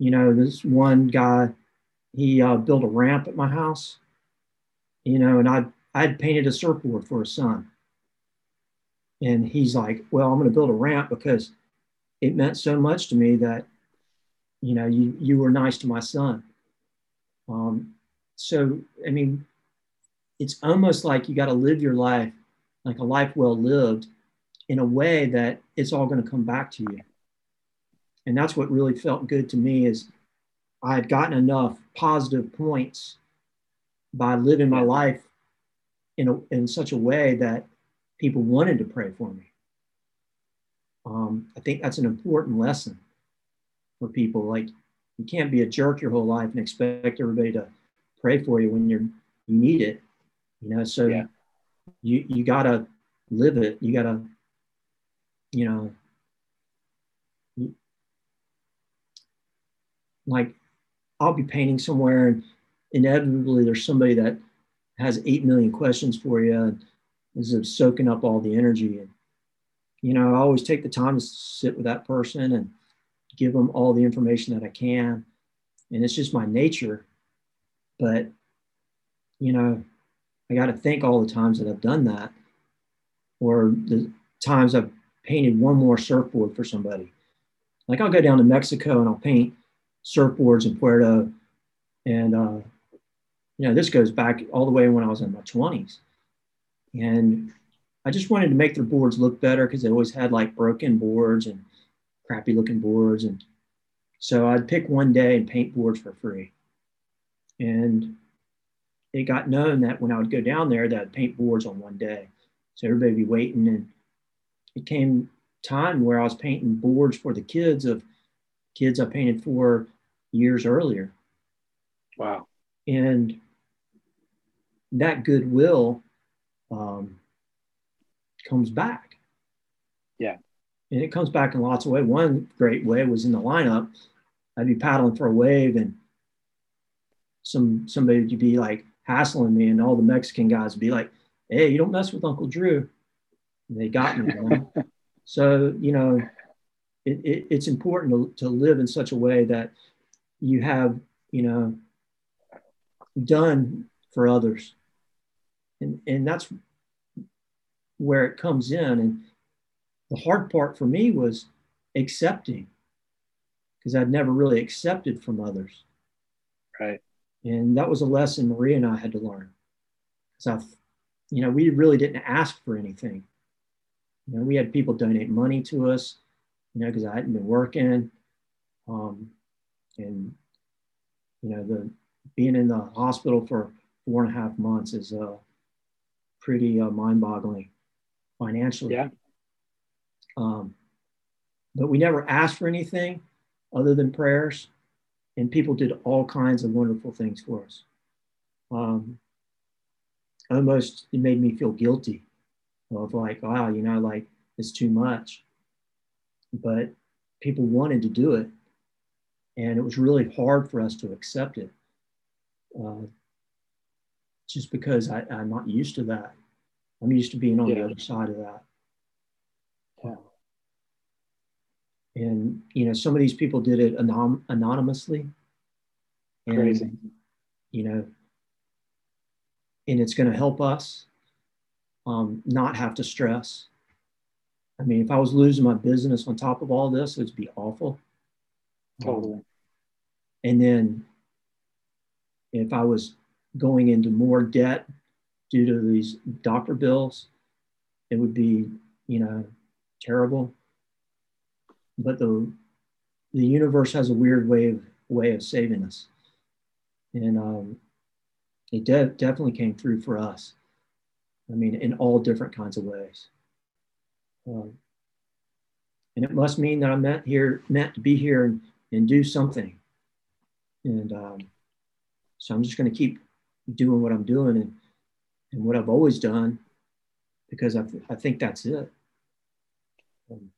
You know, this one guy, he uh, built a ramp at my house. You know, and I I'd painted a surfboard for his son. And he's like, "Well, I'm going to build a ramp because it meant so much to me that, you know, you you were nice to my son." Um, so I mean, it's almost like you got to live your life like a life well lived in a way that it's all going to come back to you. And that's what really felt good to me is i had gotten enough positive points by living my life in, a, in such a way that people wanted to pray for me. Um, i think that's an important lesson for people like you can't be a jerk your whole life and expect everybody to pray for you when you're you need it you know? So yeah. you you gotta live it. You gotta you know like i'll be painting somewhere and inevitably there's somebody that has 8 million questions for you and is soaking up all the energy. And you know i always take the time to sit with that person and give them all the information that i can. And it's just my nature. But you know I got to think all the times that I've done that, or the times I've painted one more surfboard for somebody. Like I'll go down to Mexico and I'll paint surfboards in Puerto, and uh, you know this goes back all the way when I was in my 20s, and I just wanted to make their boards look better because they always had like broken boards and crappy looking boards. And so I'd pick one day and paint boards for free. And it got known that when I would go down there, that I'd paint boards on one day. So everybody would be waiting. And it came time where I was painting boards for the kids of kids I painted for years earlier. Wow. And that goodwill um, comes back. Yeah. And it comes back in lots of ways. One great way was in the lineup. I'd be paddling for a wave and some somebody would be like hassling me and all the Mexican guys would be like, hey, you don't mess with Uncle Drew. They got me. So, you know, it, it, it's important to, to live in such a way that you have, you know, done for others. And, and that's where it comes in. And the hard part for me was accepting because I'd never really accepted from others. Right. And that was a lesson Maria and I had to learn. Because I, you know, we really didn't ask for anything. You know, we had people donate money to us, you know, because I hadn't been working. Um, and, you know, the being in the hospital for four and a half months is uh, pretty uh, mind boggling financially. Yeah. Um, but we never asked for anything other than prayers, and people did all kinds of wonderful things for us. Um, almost it made me feel guilty of like, wow, you know, like it's too much. But people wanted to do it, and it was really hard for us to accept it, uh, just because I, I'm not used to that. I'm used to being on Yeah. the other side of that. Yeah. And you know, some of these people did it anon- anonymously. And, Crazy. You know, and it's going to help us um, not have to stress. I mean, if I was losing my business on top of all this, it would be awful. Totally. And then if I was going into more debt due to these doctor bills, it would be, you know, terrible. But the the universe has a weird way of way of saving us, and um, it de- definitely came through for us. I mean, in all different kinds of ways. Um, and it must mean that I'm meant here, meant to be here and, and do something. And um, so I'm just going to keep doing what I'm doing and, and what I've always done because I, th- I think that's it. Um,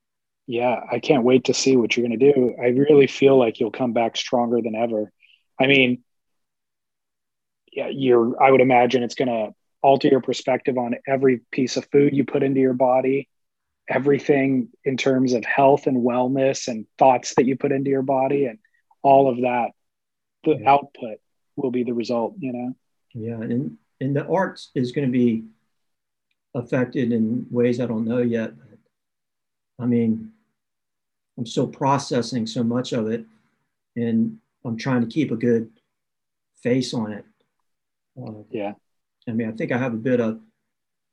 Yeah, I can't wait to see what you're going to do. I really feel like you'll come back stronger than ever. I mean, yeah, you're I would imagine it's going to alter your perspective on every piece of food you put into your body, everything in terms of health and wellness and thoughts that you put into your body and all of that. The Yeah. output will be the result, you know. Yeah, and and the arts is going to be affected in ways I don't know yet. But, I mean, I'm still processing so much of it, and I'm trying to keep a good face on it. Uh, Yeah. I mean, I think I have a bit of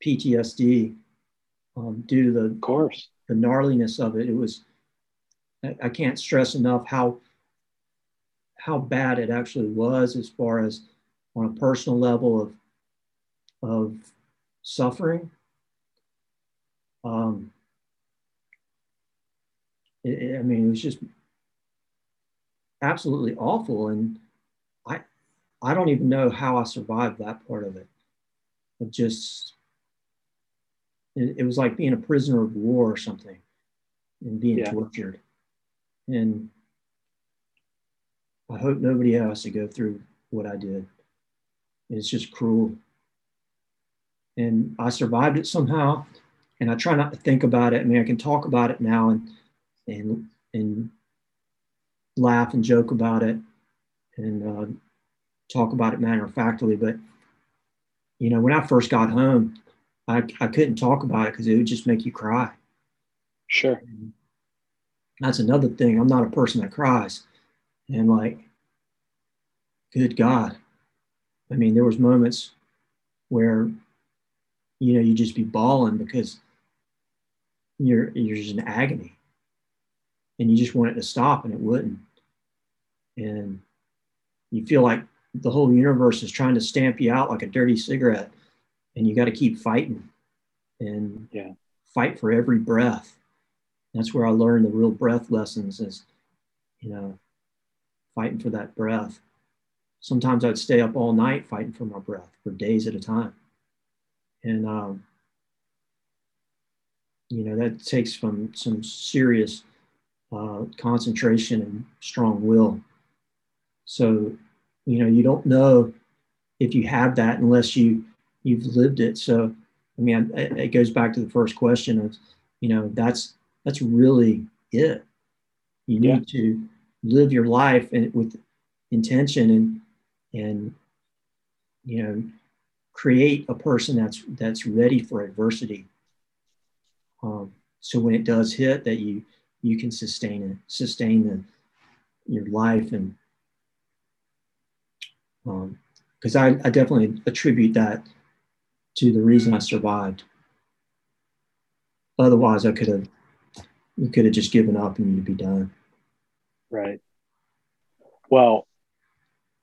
PTSD um, due to the Of course. the gnarliness of it. It was I, I can't stress enough how how bad it actually was as far as on a personal level of of suffering. Um, it- it- I mean, it was just absolutely awful, and I I don't even know how I survived that part of it. It just it, it was like being a prisoner of war or something, and being Yeah. tortured, and I hope nobody has to go through what I did. It's just cruel. And I survived it somehow. And I try not to think about it. I mean, I can talk about it now and and and laugh and joke about it and uh, talk about it matter of factly. But you know, when I first got home, I, I couldn't talk about it because it would just make you cry. Sure. That's another thing. I'm not a person that cries. And like, good God. I mean, there was moments where, you know, you just be bawling because you're you're just in agony. and you just want it to stop and it wouldn't. And you feel like the whole universe is trying to stamp you out like a dirty cigarette and you got to keep fighting and yeah. fight for every breath. That's where I learned the real breath lessons is, you know, fighting for that breath. Sometimes I'd stay up all night fighting for my breath for days at a time. And, um, you know, that takes from some serious uh, concentration and strong will. So, you know, you don't know if you have that unless you you've lived it. So, I mean, it, goes back to the first question of, you know, that's that's really it. You need yeah. to live your life and with intention and and you know create a person that's that's ready for adversity. Um, so when it does hit, that you you can sustain it, sustain the, your life and because um, I, I definitely attribute that to the reason I survived. Otherwise, I could have you could have just given up and you'd be done. Right. Well,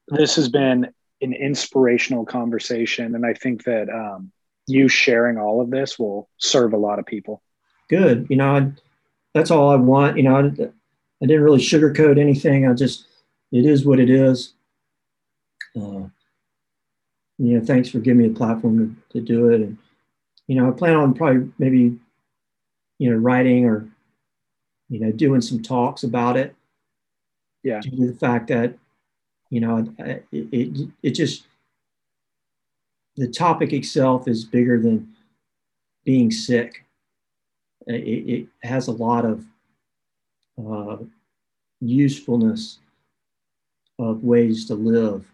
this has been an inspirational conversation, and I think that um, you sharing all of this will serve a lot of people. Good. You know, I, that's all I want. You know, I, I didn't really sugarcoat anything. I just it is what it is. Uh, you know, thanks for giving me a platform to, to do it. And, you know, I plan on probably maybe, you know, writing or, you know, doing some talks about it. Yeah. Due to the fact that, you know, it, it, it just, the topic itself is bigger than being sick. It, it has a lot of uh, usefulness of ways to live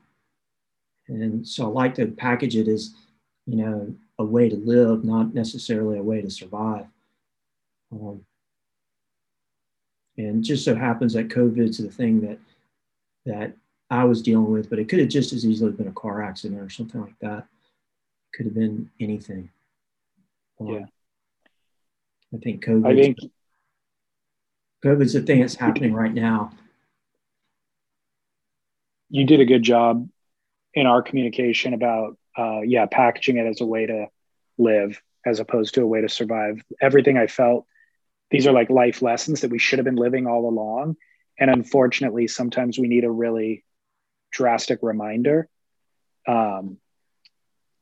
and so I like to package it as, you know, a way to live, not necessarily a way to survive. Um, and just so happens that COVID's the thing that that I was dealing with, but it could have just as easily been a car accident or something like that. Could have been anything. Um, yeah. I think COVID. I think COVID's the thing that's happening right now. You did a good job in our communication about uh, yeah packaging it as a way to live as opposed to a way to survive. Everything i felt these are like life lessons that we should have been living all along. And unfortunately sometimes we need a really drastic reminder. Um,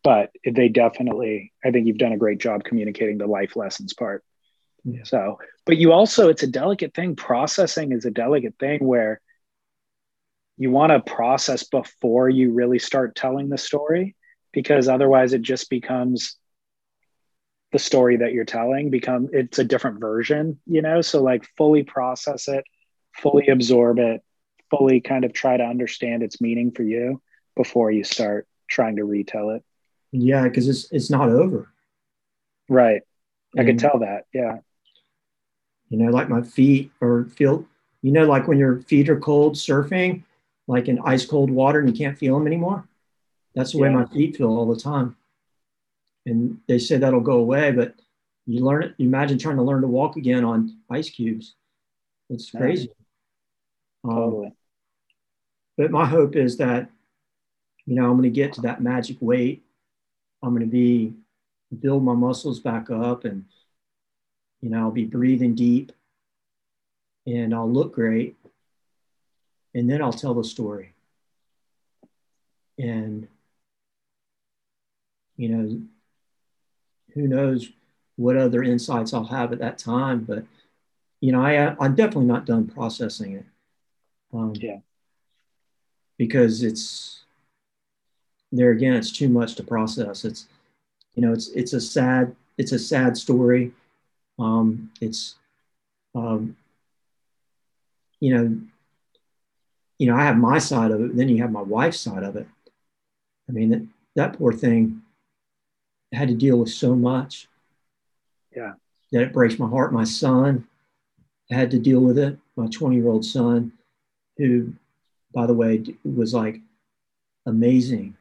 but they definitely i think you've done a great job communicating the life lessons part. Yeah. so but you also it's a delicate thing. Processing is a delicate thing where you want to process before you really start telling the story because otherwise it just becomes the story that you're telling become it's a different version you know? So like fully process it fully absorb it fully kind of try to understand its meaning for you before you start trying to retell it. Yeah because it's it's not over. Right. I and, can mm-hmm. tell that yeah. You know like my feet or feel you know like when your feet are cold surfing like in ice cold water and you can't feel them anymore. That's the way my feet feel all the time. And they say that'll go away, but you learn it. You imagine trying to learn to walk again on ice cubes. It's crazy. Um, totally. But my hope is that, you know, I'm going to get to that magic weight. I'm going to be build my muscles back up and, you know, I'll be breathing deep and I'll look great and then I'll tell the story. And, you know, who knows what other insights I'll have at that time, but, you know, I, I'm definitely not done processing it. Um, yeah. Because it's, there again, it's too much to process. It's, you know, it's, it's a sad, it's a sad story. Um, it's, um, you know, you know, I have my side of it, then you have my wife's side of it. I mean, that, that poor thing had to deal with so much. Yeah. That it breaks my heart. My son had to deal with it. My 20 year old son, who, by the way, was like amazing.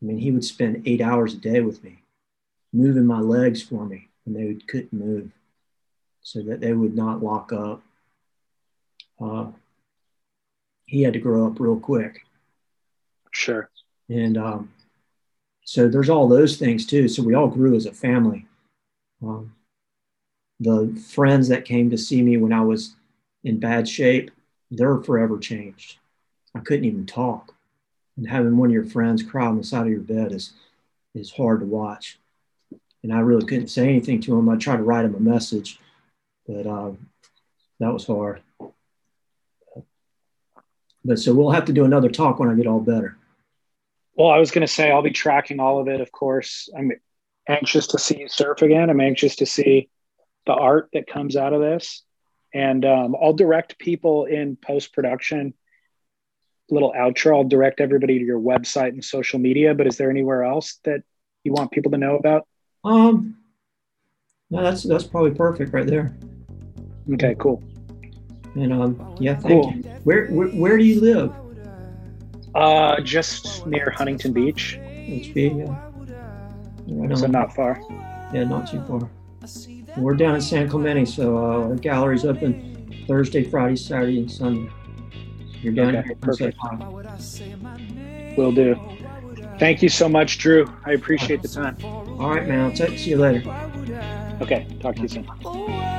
I mean, he would spend eight hours a day with me, moving my legs for me when they couldn't move. so that they would not lock up. Uh, he had to grow up real quick. Sure. And um, so there's all those things too. So we all grew as a family. Um, the friends that came to see me when I was in bad shape, they're forever changed. I couldn't even talk. And having one of your friends cry on the side of your bed is is hard to watch. And I really couldn't say anything to him. I tried to write him a message, but um, that was hard. But so we'll have to do another talk when I get all better. Well, I was going to say I'll be tracking all of it. Of course, I'm anxious to see you surf again. I'm anxious to see the art that comes out of this, and um, I'll direct people in post production. Little outro. I'll direct everybody to your website and social media. But is there anywhere else that you want people to know about? Um, no, that's that's probably perfect right there. Okay, cool. And um, yeah, thank cool. you. Where, where where do you live? Uh, just near Huntington Beach. HB, yeah. Right so not far. Yeah, not too far. We're down in San Clemente, so uh, our gallery's open Thursday, Friday, Saturday, and Sunday. You're down okay, here. Perfect. Will do. Thank you so much, Drew. I appreciate the time. All right, man. I'll talk to you later. Okay. Talk to you soon.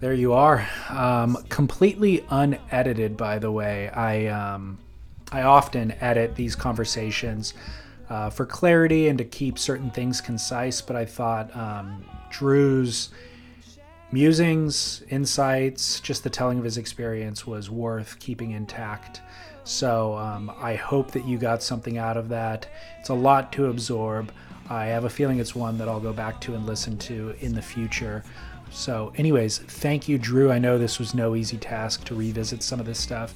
There you are. Um, completely unedited, by the way. I um, I often edit these conversations uh, for clarity and to keep certain things concise. But I thought um, Drew's musings, insights, just the telling of his experience was worth keeping intact. So um, I hope that you got something out of that. It's a lot to absorb. I have a feeling it's one that I'll go back to and listen to in the future. So, anyways, thank you, Drew. I know this was no easy task to revisit some of this stuff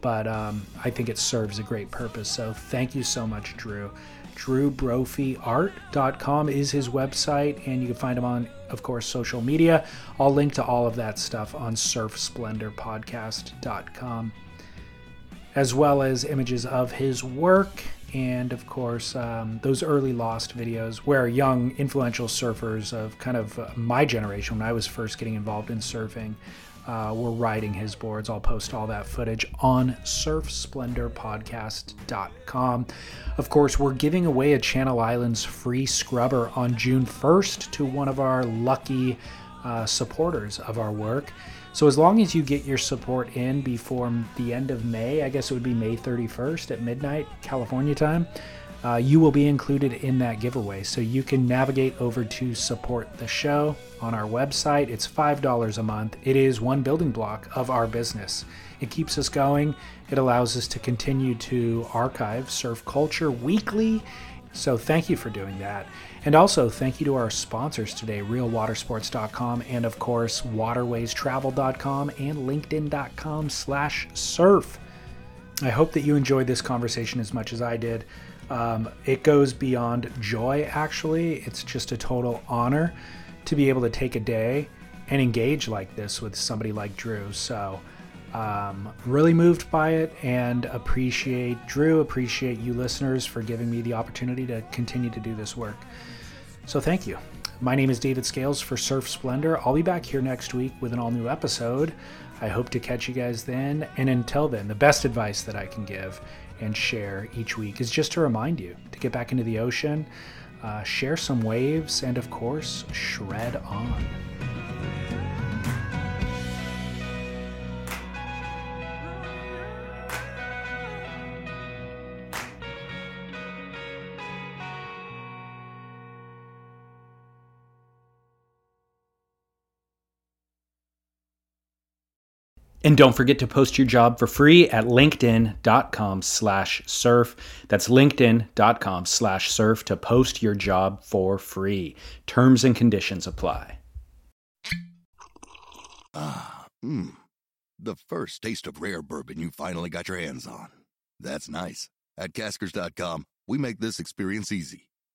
but um, I think it serves a great purpose. So thank you so much, Drew. DrewBrophyArt.com is his website, and you can find him on, of course, social media. I'll link to all of that stuff on surfsplendorpodcast.com, as well as images of his work and, of course, um, those early lost videos where young, influential surfers of kind of uh, my generation, when I was first getting involved in surfing, uh, we're riding his boards. I'll post all that footage on surfsplendorpodcast.com. Of course, we're giving away a Channel Islands free scrubber on June 1st to one of our lucky uh, supporters of our work. So, as long as you get your support in before the end of May, I guess it would be May 31st at midnight, California time uh, you will be included in that giveaway. So you can navigate over to support the show on our website. It's $5 a month. It is one building block of our business. It keeps us going, it allows us to continue to archive surf culture weekly. So thank you for doing that. And also thank you to our sponsors today, realwatersports.com and of course waterwaystravel.com and linkedin.com slash surf. I hope that you enjoyed this conversation as much as I did. Um, it goes beyond joy, actually. It's just a total honor to be able to take a day and engage like this with somebody like Drew. So, um, really moved by it and appreciate Drew, appreciate you listeners for giving me the opportunity to continue to do this work. So, thank you. My name is David Scales for Surf Splendor. I'll be back here next week with an all new episode. I hope to catch you guys then. And until then, the best advice that I can give and share each week is just to remind you to get back into the ocean, uh, share some waves, and of course, shred on. And don't forget to post your job for free at linkedin.com slash surf. That's linkedin.com slash surf to post your job for free. Terms and conditions apply. Ah, mmm. The first taste of rare bourbon you finally got your hands on. That's nice. At Caskers.com, we make this experience easy.